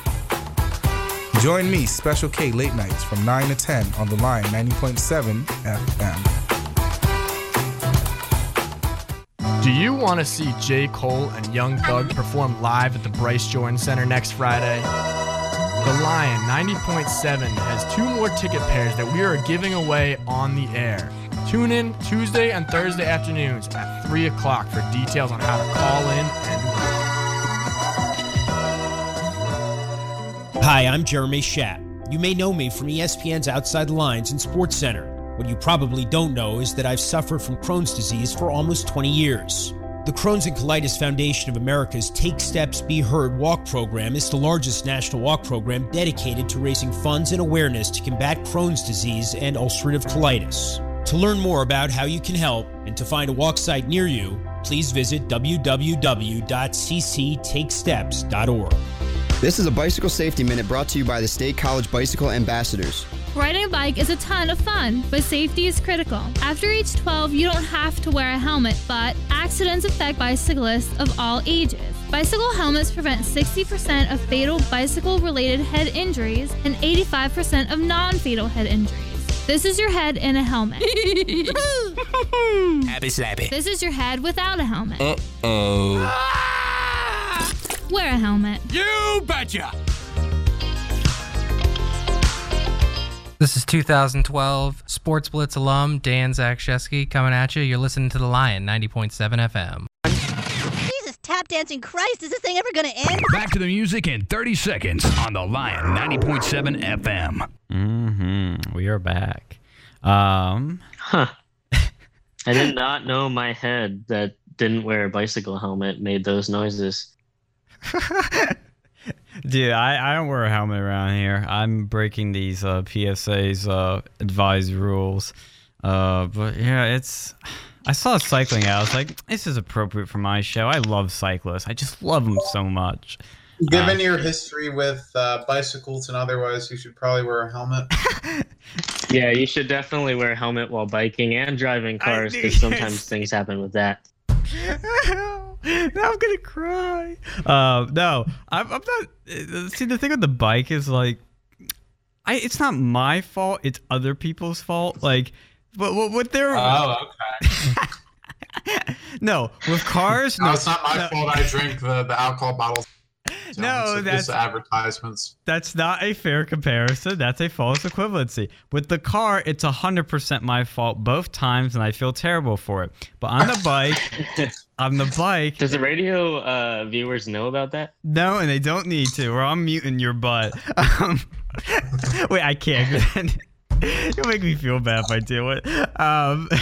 Join me, Special K, late nights from 9 to 10 on the Lion 90.7 FM. Do you want to see J. Cole and Young Thug perform live at the Bryce Jordan Center next Friday? The Lion 90.7 has two more ticket pairs that we are giving away on the air. Tune in Tuesday and Thursday afternoons at 3 o'clock for details on how to call in and win. Hi, I'm Jeremy Schaap. You may know me from ESPN's Outside the Lines and Sports Center. What you probably don't know is that I've suffered from Crohn's disease for almost 20 years. The Crohn's and Colitis Foundation of America's Take Steps, Be Heard walk program is the largest national walk program dedicated to raising funds and awareness to combat Crohn's disease and ulcerative colitis. To learn more about how you can help and to find a walk site near you, please visit www.cctakesteps.org. This is a Bicycle Safety Minute brought to you by the State College Bicycle Ambassadors. Riding a bike is a ton of fun, but safety is critical. After age 12, you don't have to wear a helmet, but accidents affect bicyclists of all ages. Bicycle helmets prevent 60% of fatal bicycle related head injuries and 85% of non fatal head injuries. This is your head in a helmet. Happy slappy. this is your head without a helmet. Uh oh. Wear a helmet. You betcha! This is 2012 Sports Blitz alum Dan Zakshesky coming at you. You're listening to The Lion 90.7 FM. Jesus, tap dancing Christ, is this thing ever gonna end? Back to the music in 30 seconds on the Lion 90.7 FM. Mm-hmm. We are back. Um, Huh. I did not know my head that didn't wear a bicycle helmet made those noises. dude, I, I don't wear a helmet around here. I'm breaking these uh, PSA's uh, advised rules. Uh, but yeah, it's. I saw cycling. I was like, this is appropriate for my show. I love cyclists. I just love them so much. Given Uh, your history with uh, bicycles and otherwise, you should probably wear a helmet. Yeah, you should definitely wear a helmet while biking and driving cars because sometimes things happen with that. now I'm gonna cry. Um, no, I'm, I'm not. uh, See, the thing with the bike is like, I it's not my fault. It's other people's fault. Like, but what, what they're Oh, okay. no with cars. No, No, it's not my no, fault. I drink the, the alcohol bottles. No, that's- advertisements. That's not a fair comparison. That's a false equivalency. With the car, it's 100% my fault both times, and I feel terrible for it. But on the bike, on the bike, Does the radio uh, viewers know about that? no, and they don't need to, or I'm muting your butt. Um, wait, I can't. You'll make me feel bad if I do it. Um,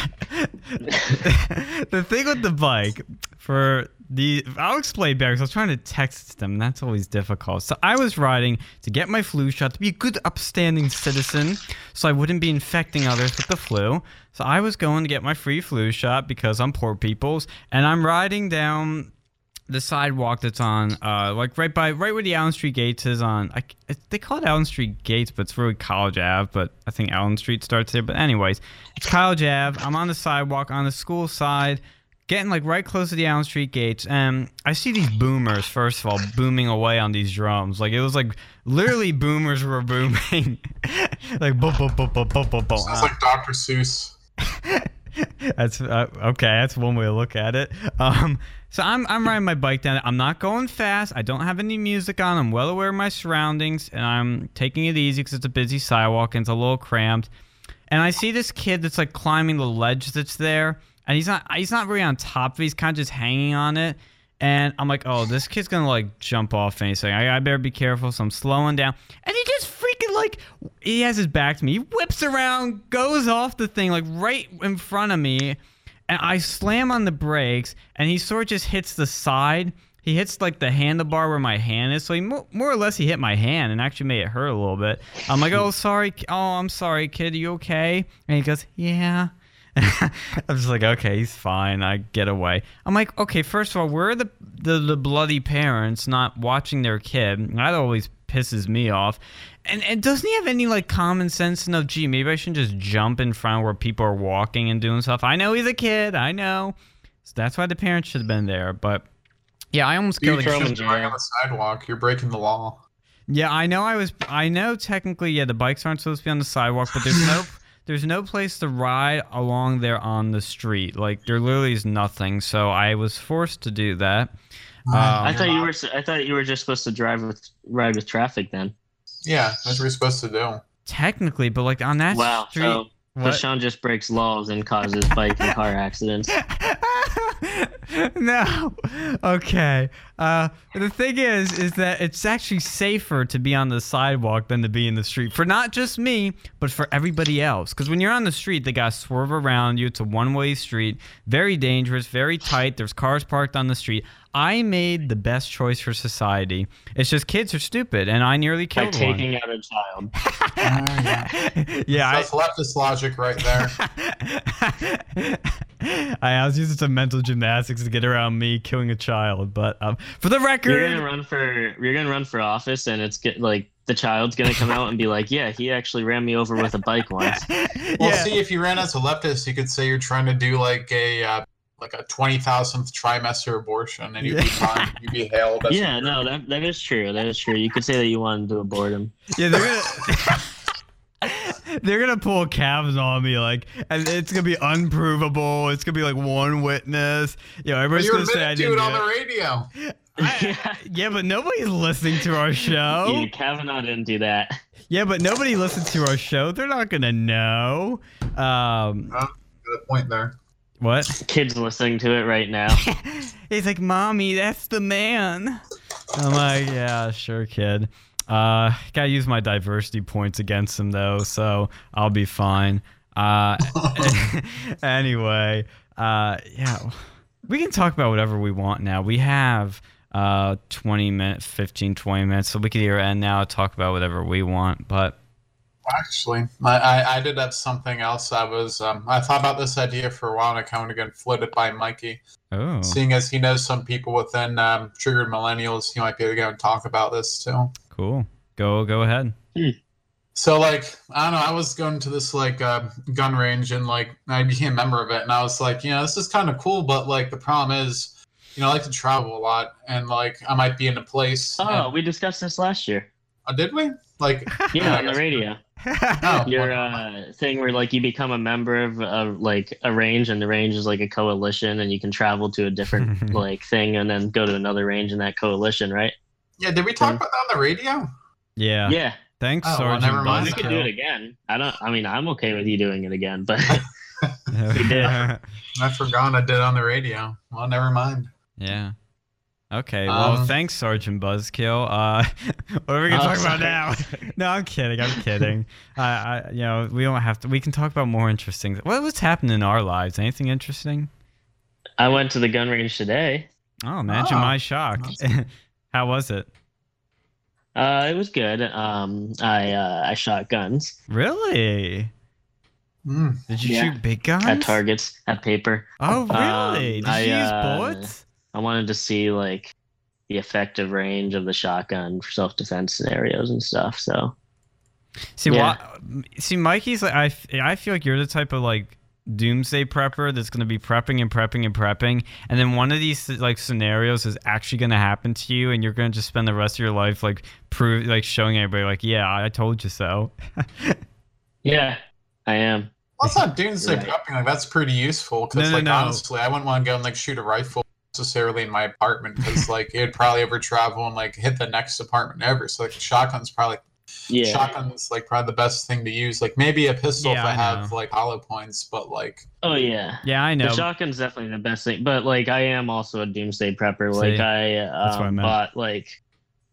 the thing with the bike, for the I'll explain better because I was trying to text them, and that's always difficult. So I was riding to get my flu shot to be a good, upstanding citizen, so I wouldn't be infecting others with the flu. So I was going to get my free flu shot because I'm poor people's, and I'm riding down the sidewalk that's on, uh, like right by right where the Allen Street Gates is on. I, they call it Allen Street Gates, but it's really College Ave. But I think Allen Street starts there. But anyways, it's College Ave. I'm on the sidewalk on the school side, getting like right close to the Allen Street Gates, and I see these boomers. First of all, booming away on these drums. Like it was like literally boomers were booming, like boom, boom, boom, boom, boom, boom, boom. Sounds like Dr. Seuss. That's uh, okay. That's one way to look at it. Um, so I'm I'm riding my bike down. I'm not going fast. I don't have any music on. I'm well aware of my surroundings, and I'm taking it easy because it's a busy sidewalk and it's a little cramped. And I see this kid that's like climbing the ledge that's there, and he's not he's not really on top of it. He's kind of just hanging on it. And I'm like, oh, this kid's gonna like jump off anything. I, I better be careful. So I'm slowing down, and he just freaking like he has his back to me. He whips around, goes off the thing like right in front of me, and I slam on the brakes, and he sort of just hits the side. He hits like the handlebar where my hand is, so he mo- more or less he hit my hand and actually made it hurt a little bit. I'm like, oh sorry, oh I'm sorry, kid, are you okay? And he goes, yeah. I'm just like, okay, he's fine. I get away. I'm like, okay, first of all, where are the the, the bloody parents not watching their kid? That always pisses me off. And, and doesn't he have any like common sense to know, gee, maybe I shouldn't just jump in front where people are walking and doing stuff. I know he's a kid, I know. So that's why the parents should have been there. But yeah, I almost You killed throw kid. them on the sidewalk. You're breaking the law. Yeah, I know. I was. I know. Technically, yeah, the bikes aren't supposed to be on the sidewalk, but there's no. There's no place to ride along there on the street. Like there literally is nothing. So I was forced to do that. I Um, thought you were. I thought you were just supposed to drive with ride with traffic then. Yeah, that's what you're supposed to do. technically, but like on that wow. street. So, so Sean just breaks laws and causes bike and car accidents. no. Okay. Uh, the thing is, is that it's actually safer to be on the sidewalk than to be in the street for not just me, but for everybody else. Because when you're on the street, they got to swerve around you. It's a one-way street, very dangerous, very tight. There's cars parked on the street. I made the best choice for society. It's just kids are stupid, and I nearly By killed one. taking out a child. yeah, I, That's leftist logic right there. I was using some mental gymnastics to get around me killing a child, but um, for the record, You're gonna run for. You're gonna run for office, and it's get like the child's gonna come out and be like, "Yeah, he actually ran me over with a bike once." Well, see, if you ran as a leftist, you could say you're trying to do like a uh, like a twenty thousandth trimester abortion, and you'd be fine. You'd be hailed. As Yeah, no, that that is true. That is true. You could say that you wanted to abort him. Yeah, they're gonna they're gonna pull Kavanaugh on me like, and it's gonna be unprovable. It's gonna be like one witness. You know, everybody's gonna say I didn't it on the it. radio. Yeah, but nobody's listening to our show. Yeah, Kavanaugh didn't do that. Yeah, but nobody listens to our show. They're not gonna know. Um, Good point there. what? Kids listening to it right now. He's like, "Mommy, that's the man." I'm like, "Yeah, sure, kid." Uh, gotta use my diversity points against him though, so I'll be fine. Uh, anyway, uh, yeah, we can talk about whatever we want now. We have uh 20 minutes, 15, 20 minutes, so we could either end now, talk about whatever we want. But Actually, I, I, I did have something else. I was um, I thought about this idea for a while, and I kind of got floated by Mikey. oh, Seeing as he knows some people within um, Triggered Millennials, he might be able to go and talk about this too. Cool. Go, go ahead. So like I don't know, I was going to this like uh, gun range and like I became a member of it, and I was like, you know, this is kind of cool, but like the problem is, you know, I like to travel a lot, and like I might be in a place. Oh, and- we discussed this last year. oh, did we? Like Yeah, I on the radio. Oh, Your well, uh, thing where like you become a member of uh, like a range, and the range is like a coalition, and you can travel to a different like thing, and then go to another range in that coalition, right? Yeah, did we talk about that on the radio? Yeah. Yeah, Thanks, Oh, well, Sergeant never mind. we could do it again. I don't. I mean, I'm okay with you doing it again, but did. I forgot I did on the radio. Well, never mind. Yeah. Okay. Well, Um, thanks, Sergeant Buzzkill. Uh, what are we gonna Oh, talk about sorry. now? no, I'm kidding. I'm kidding. I, I, you know, we don't have to. We can talk about more interesting. What, what's happened in our lives? Anything interesting? I went to the gun range today. Oh, imagine Oh, my shock. How was it? Uh, it was good. Um, I uh, I shot guns Really? Mm. Did you Yeah. shoot big guns? at targets at paper. Oh, really? Um, Did I, you use uh, bullets? I wanted to see like the effective range of the shotgun for self defense scenarios and stuff. So See, yeah. why, see, Mikey's like I, f- I feel like you're the type of like doomsday prepper that's going to be prepping and prepping and prepping, and then one of these like scenarios is actually going to happen to you, and you're going to just spend the rest of your life like prove like showing everybody like, yeah, I told you so. yeah, I am. That's not doomsday Right. prepping. Like that's pretty useful because, No, no, like, no. honestly, I wouldn't want to go and like shoot a rifle necessarily in my apartment because, like, it'd probably ever travel and like hit the next apartment ever. So, like, a shotgun's probably Yeah. shotgun's like probably the best thing to use. Like, maybe a pistol Yeah, if I, I have like hollow points, but like, Oh yeah. yeah, I know. The shotgun's definitely the best thing, but like I am also a doomsday prepper. See, like I that's what I um, meant. bought like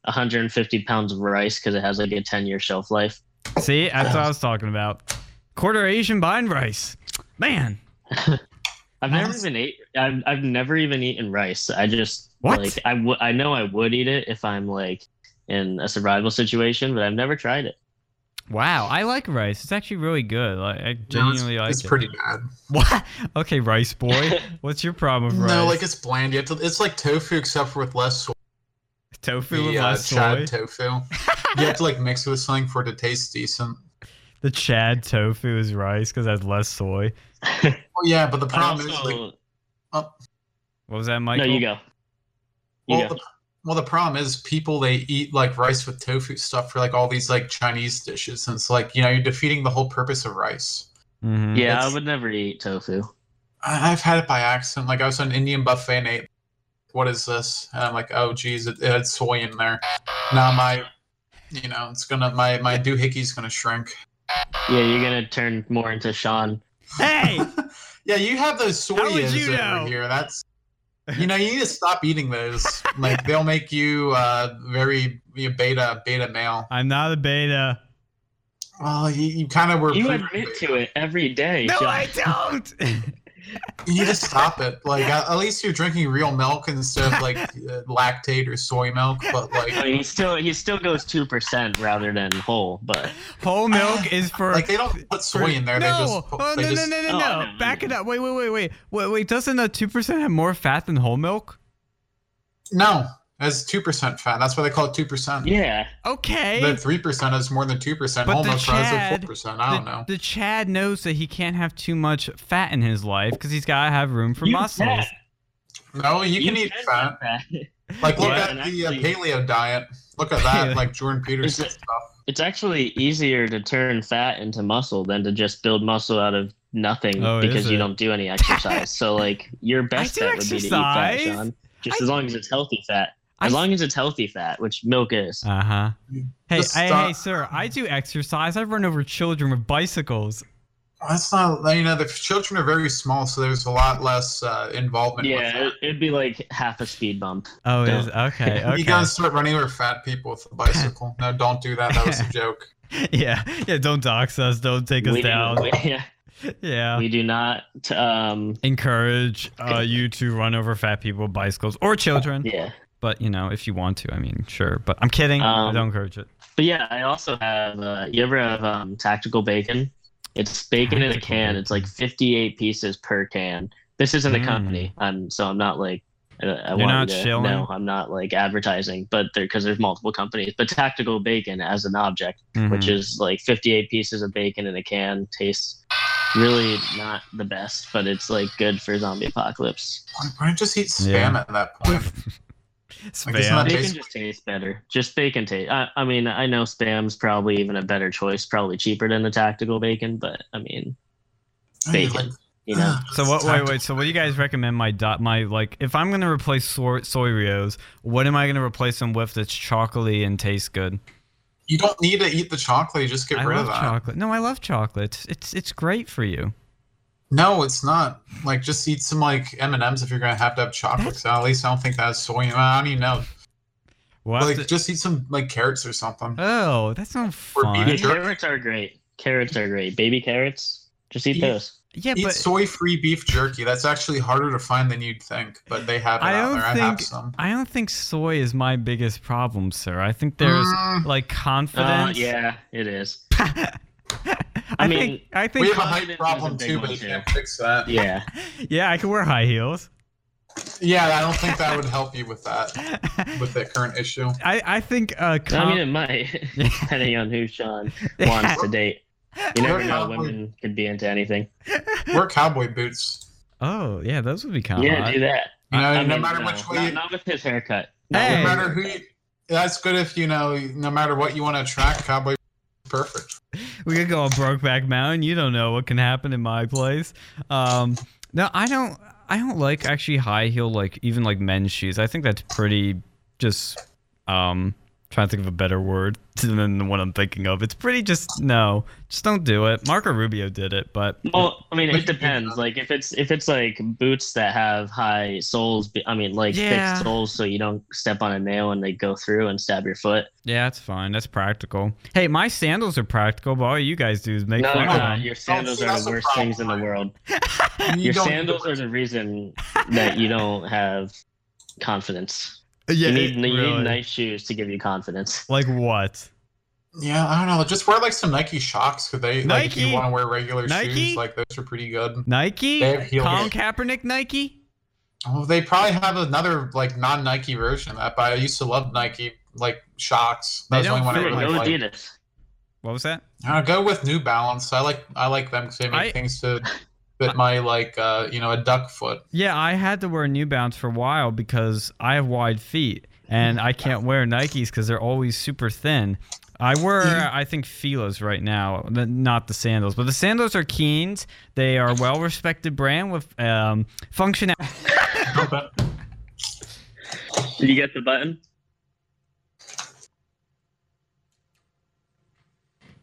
150 pounds of rice because it has like a 10 year shelf life. See, that's what I was talking about. Quarter Asian bind rice, man. I've never Nice. even ate. I've, I've never even eaten rice. I just What? like I would. I know I would eat it if I'm like in a survival situation, but I've never tried it. Wow, I like rice. It's actually really good. Like, I no, it's, genuinely like it's it. pretty bad. What? Okay, rice boy. What's your problem with rice? No, like it's bland. You have to, it's like tofu except for with less soy. tofu The with uh, less soy. Chad tofu. you have to like mix it with something for it to taste decent. The Chad tofu is rice because it has less soy. Well, yeah, but the I problem is like, also- oh, What was that, no, Michael? you go. You well, go. the, well, the problem is people they eat like rice with tofu stuff for like all these like Chinese dishes, and it's like you know you're defeating the whole purpose of rice. Mhm. Yeah, I would never eat tofu. I- I've had it by accident. Like I was at an Indian buffet and ate. What is this? And I'm like, oh geez, it, it had soy in there. Now my, you know, it's gonna my my doohickeys gonna shrink. Yeah, you're gonna turn more into Sean. Hey, Yeah, you have those How would soyas you over know? here. That's you know you need to stop eating those. Like they'll make you uh very you know, beta beta male. I'm not a beta. Well, you, you kind of were. You proven admit beta. to it every day. No, Sean. I don't. You need to stop it. Like at, at least you're drinking real milk instead of like uh, Lactaid or soy milk. But I like mean, he still he still goes two percent rather than whole, but Whole milk is for like they don't put soy in there. no. They just oh, they no, just no, no, no, Oh, no, no, Back it up. Wait, wait, wait, wait, wait, wait. Doesn't a two percent have more fat than whole milk? no. That's two percent fat. That's why they call it two percent. yeah, Okay. The three percent is more than two percent. But Whole the Chad- four percent. I don't the, know. the Chad knows that he can't have too much fat in his life because he's got to have room for You muscles. can. No, you, can eat fat. fat. Like look Yeah, at and the uh, paleo diet. Look at that, like Jordan Peterson it- stuff. It's actually easier to turn fat into muscle than to just build muscle out of nothing Oh, because you don't do any exercise. so like your best do bet would be to eat fat, exercise. Sean. Just I- as long as it's healthy fat. I As long as it's healthy fat, which milk is. Uh huh. Hey, Just hey, hey, sir! I do exercise. I run over children with bicycles. That's not. You know, the children are very small, so there's a lot less uh, involvement. Yeah, that. it, it'd be like half a speed bump. Oh, it is okay. Okay. You gotta start running over fat people with a bicycle. no, don't do that. That was a joke. yeah, yeah. Don't dox us. Don't take us We down. we, yeah, yeah. we do not. Um, Encourage uh, you to run over fat people with bicycles or children. yeah, But you know, if you want to, I mean, sure. But I'm kidding. I Um, don't encourage it. but yeah, I also have. Uh, you ever have um, tactical bacon? It's bacon in a Tactical can. It's like 58 pieces per can. This isn't a Mm. company. I'm so I'm not like. I, I You're want not to shilling? No, I'm not like advertising, but there because there's multiple companies. But tactical bacon as an object, which Mhm. is like 58 pieces of bacon in a can, tastes really not the best, but it's like good for zombie apocalypse. Why why don't you just eat spam Yeah. at that point? Spam. Like, it's not- Bacon just tastes better. Just bacon taste. I, I mean, I know spam's probably even a better choice, probably cheaper than the tactical bacon, but I mean, Hey, bacon. like, You know, uh, So what? Wait, wait. So what do you guys recommend? My dot, my like, if I'm gonna replace soy, soy Oreos, what am I gonna replace them with that's chocolatey and tastes good? You don't need to eat the chocolate. You just get I rid love of that. chocolate. No, I love chocolate. It's, it's it's great for you. No, it's not. Like, just eat some like M and M's if you're gonna have to have chocolate. 'cause at least I don't think that's soy. I don't even know. We'll Like, to- just eat some like carrots or something. oh, that sounds Or fun. beet carrots are great. Carrots are great. Baby carrots, just eat Eat- those. Yeah, Eat but soy-free beef jerky. That's actually harder to find than you'd think, but they have it I out don't there. I have some. I don't think soy is my biggest problem, sir. I think there's Mm. like Uh, confidence. yeah, it is. I, mean, think I think we have a height problem a too, but you can't fix that. Yeah. yeah, I can wear high heels. Yeah, I don't think that would help you with that, with that current issue. I I think uh, I mean, it might, depending on who Sean wants to date. You never We're know. cowboy- Women could be into anything. Wear cowboy boots. oh yeah, those would be kind of Yeah, do that. You know, I no mean, matter no, which way not, you- not with his haircut. Hey. No matter who, you, that's good if you know. No matter what you want to attract, cowboy, perfect. We could go on Brokeback Mountain. You don't know what can happen in my place. Um, no, I don't. I don't like actually high heel like even like men's shoes. I think that's pretty just um trying to think of a better word than the one I'm thinking of. It's pretty just no, just don't do it. Marco Rubio did it, but Well, I mean, it depends. Like if it's if it's like boots that have high soles, I mean, like Yeah. thick soles, so you don't step on a nail and they go through and stab your foot. yeah, that's fine. That's practical. Hey, my sandals are practical, but all you guys do is make No, fun they're of not. them. Your sandals are the a worst things in the world. You Your sandals are the reason that you don't have confidence. Yeah, you need it- you really. need nice shoes to give you confidence. Like what? Yeah, I don't know. Just wear like some Nike Shox because they like if Nike? you want to wear regular Nike? shoes, like those are pretty good. Nike? They have heels. Colin Kaepernick Nike? Oh, they probably have another like non-Nike version of that, but I used to love Nike like Shox. They That's the only one I really Go like. Adidas. What was that? Uh, go with New Balance. I like I like them because they make I- things to fit my like uh you know a duck foot. Yeah, I had to wear New Balance for a while because I have wide feet and I can't wear Nikes because they're always super thin. I wear, I think, Fila's right now, not the sandals, but the sandals are Keens. They are a well-respected brand with um, functionality. Did you get the button?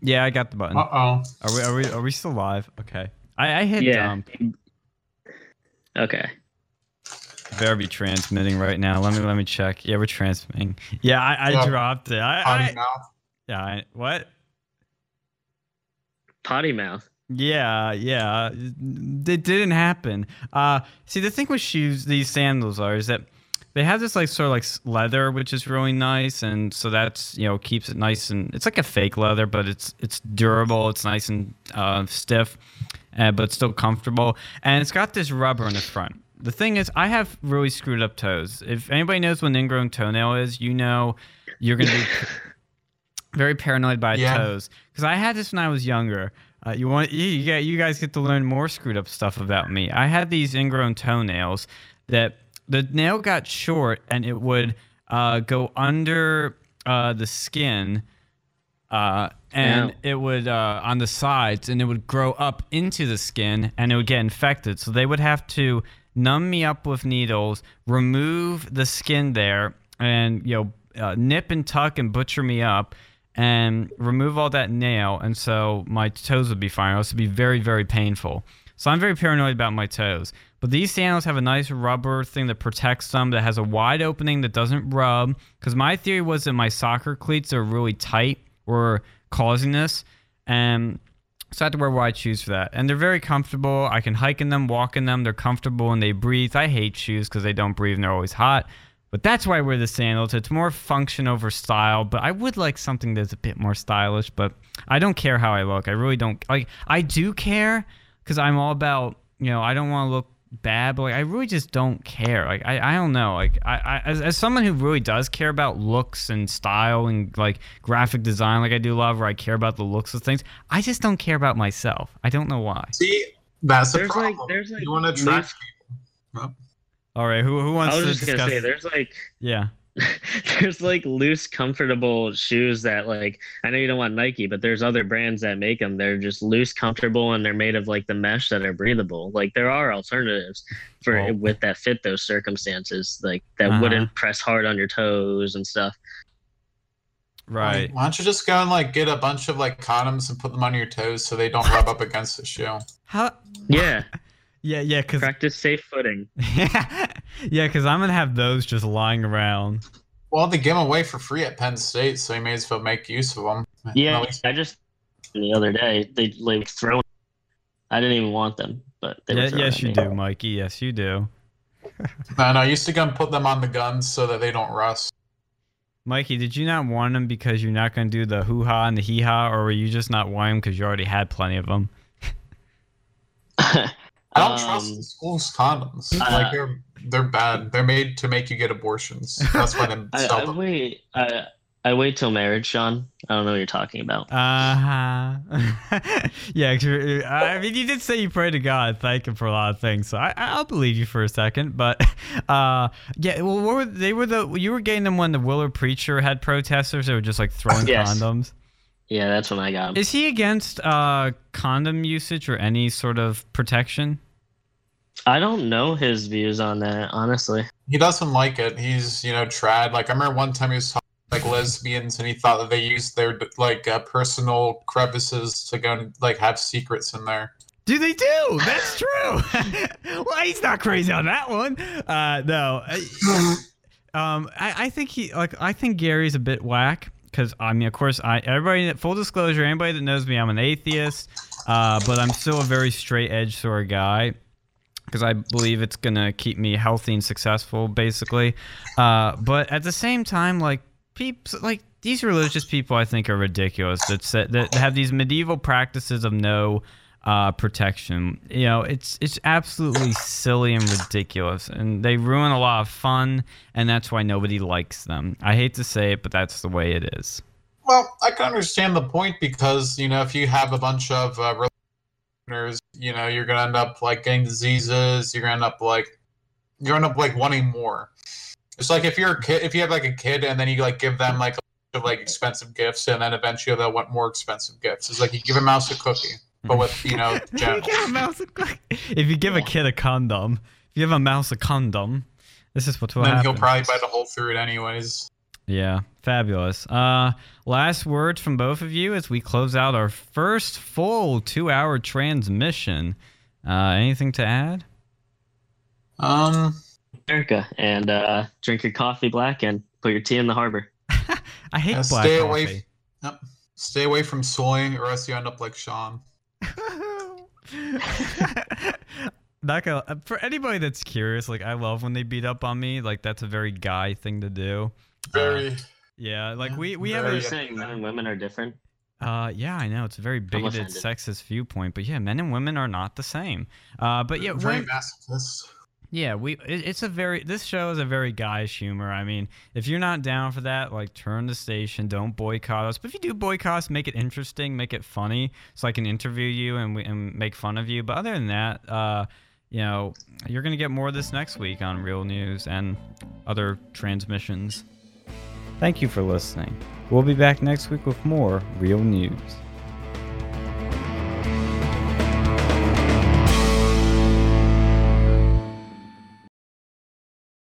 Yeah, I got the button. Uh oh. Are we, are we, are we still live? Okay. I, I hit Yeah. dump. Okay. Better be transmitting right now. Let me let me check. Yeah, we're transmitting. Yeah, I, I Yeah. dropped it. I, Potty I mouth. yeah. I, what? Potty mouth. Yeah, yeah. It didn't happen. Uh, see, the thing with shoes, these sandals are, is that they have this like sort of like leather, which is really nice, and so that's you know keeps it nice and it's like a fake leather, but it's it's durable. It's nice and uh, stiff, uh, but still comfortable, and it's got this rubber in the front. The thing is, I have really screwed up toes. If anybody knows what an ingrown toenail is, you know you're gonna be very paranoid by Yeah. toes because I had this when I was younger. Uh, you want you, you get you guys get to learn more screwed up stuff about me. I had these ingrown toenails that the nail got short and it would uh, go under uh, the skin. Uh, and Ow. it would uh, on the sides, and it would grow up into the skin, and it would get infected. So they would have to numb me up with needles, remove the skin there, and you know uh, nip and tuck and butcher me up, and remove all that nail, and so my toes would be fine. It would be very very painful. So I'm very paranoid about my toes. But these sandals have a nice rubber thing that protects them that has a wide opening that doesn't rub. Because my theory was that my soccer cleats are really tight were causing this. And so I have to wear wide shoes for that. And they're very comfortable. I can hike in them, walk in them. They're comfortable and they breathe. I hate shoes because they don't breathe and they're always hot. But that's why I wear the sandals. It's more function over style. But I would like something that's a bit more stylish. But I don't care how I look. I really don't. Like, I do care because I'm all about, you know, I don't want to look bad, but like, I really just don't care. Like, I, I don't know. Like, I, I as, as someone who really does care about looks and style and like graphic design, like I do a lot, where I care about the looks of things, I just don't care about myself. I don't know why. See, that's the There's like problem. there's like you want to attract loose- people. All right, who who wants to? I was just discuss? gonna say there's like yeah. there's like loose, comfortable shoes that like I know you don't want Nike, but there's other brands that make them. They're just loose, comfortable, and they're made of like the mesh that are breathable. Like there are alternatives for Well- with that fit those circumstances, like that Uh-huh. wouldn't press hard on your toes and stuff. Right. Why don't you just go and like get a bunch of like condoms and put them on your toes so they don't rub up against the shoe? How? Yeah, Yeah, yeah, because practice safe footing. yeah, because I'm gonna have those just lying around. Well, they give them away for free at Penn State, so you may as well make use of them. Yeah, I just the other day they like throw. I didn't even want them, but they Yeah, were yes, you me. do, Mikey. Yes, you do. And I used to go and put them on the guns so that they don't rust. Mikey, did you not want them because you're not going to do the hoo ha and the hee ha, or were you just not wanting them because you already had plenty of them? I don't Um, trust the school's condoms. uh, like they're they're bad. They're made to make you get abortions. That's why they I, sell I them. wait. I I wait till marriage, Sean. I don't know what you're talking about. Uh huh. yeah, 'cause you're- I mean, you did say you pray to God, thank Him for a lot of things, so I, I'll believe you for a second. But, uh, yeah, well, what were, they were the you were getting them when the Willard preacher had protesters that were just like throwing Yes. condoms. Yeah, that's when I got 'em. Is he against uh condom usage or any sort of protection? I don't know his views on that, honestly. He doesn't like it. He's you know trad. Like I remember one time he was talking like lesbians, and he thought that they used their like uh, personal crevices to go and like have secrets in there. Do they do? That's true. well, he's not crazy on that one. Uh, no. Um, I, I think he like I think Gary's a bit whack because I mean, of course, I everybody full disclosure, anybody that knows me, I'm an atheist, uh, but I'm still a very straight edge sort of guy because I believe it's gonna keep me healthy and successful, basically. Uh, but at the same time, like peeps, like these religious people, I think are ridiculous. That that have these medieval practices of no uh, protection. You know, it's it's absolutely silly and ridiculous, and they ruin a lot of fun, and that's why nobody likes them. I hate to say it, but that's the way it is. Well, I can understand the point because you know if you have a bunch of uh, listeners, you know you're gonna end up like getting diseases. You're gonna end up like you're gonna end up like wanting more. It's like if you're a kid, if you have like a kid and then you like give them like of like expensive gifts, and then eventually they'll want more expensive gifts. It's like you give a mouse a cookie, but with you know You a mouse a cookie. If you give a kid a condom, if you give a mouse a condom, this is what will then happen. he'll probably bite a hole through it anyways. Yeah, fabulous. Uh, last words from both of you as we close out our first full two-hour transmission. Uh, anything to add? Um, America and uh, drink your coffee black and put your tea in the harbor. I hate yeah, black stay coffee. away. Yep. Stay away from soy, or else you end up like Sean. Not gonna, uh, for anybody that's curious, like I love when they beat up on me. Like that's a very guy thing to do. Very. Yeah, like we we have Are you saying men and women are different? Uh, yeah, I know it's a very bigoted, sexist viewpoint, but yeah, men and women are not the same. Uh, but yeah, very when- masochist. Yeah, we it, it's a very this show is a very guys humor. I mean, if you're not down for that, like turn the station, don't boycott us. But if you do boycott us, make it interesting, make it funny, so I can interview you and we, and make fun of you. But other than that, uh, you know, you're gonna get more of this next week on Real News and other transmissions. Thank you for listening. We'll be back next week with more Real News.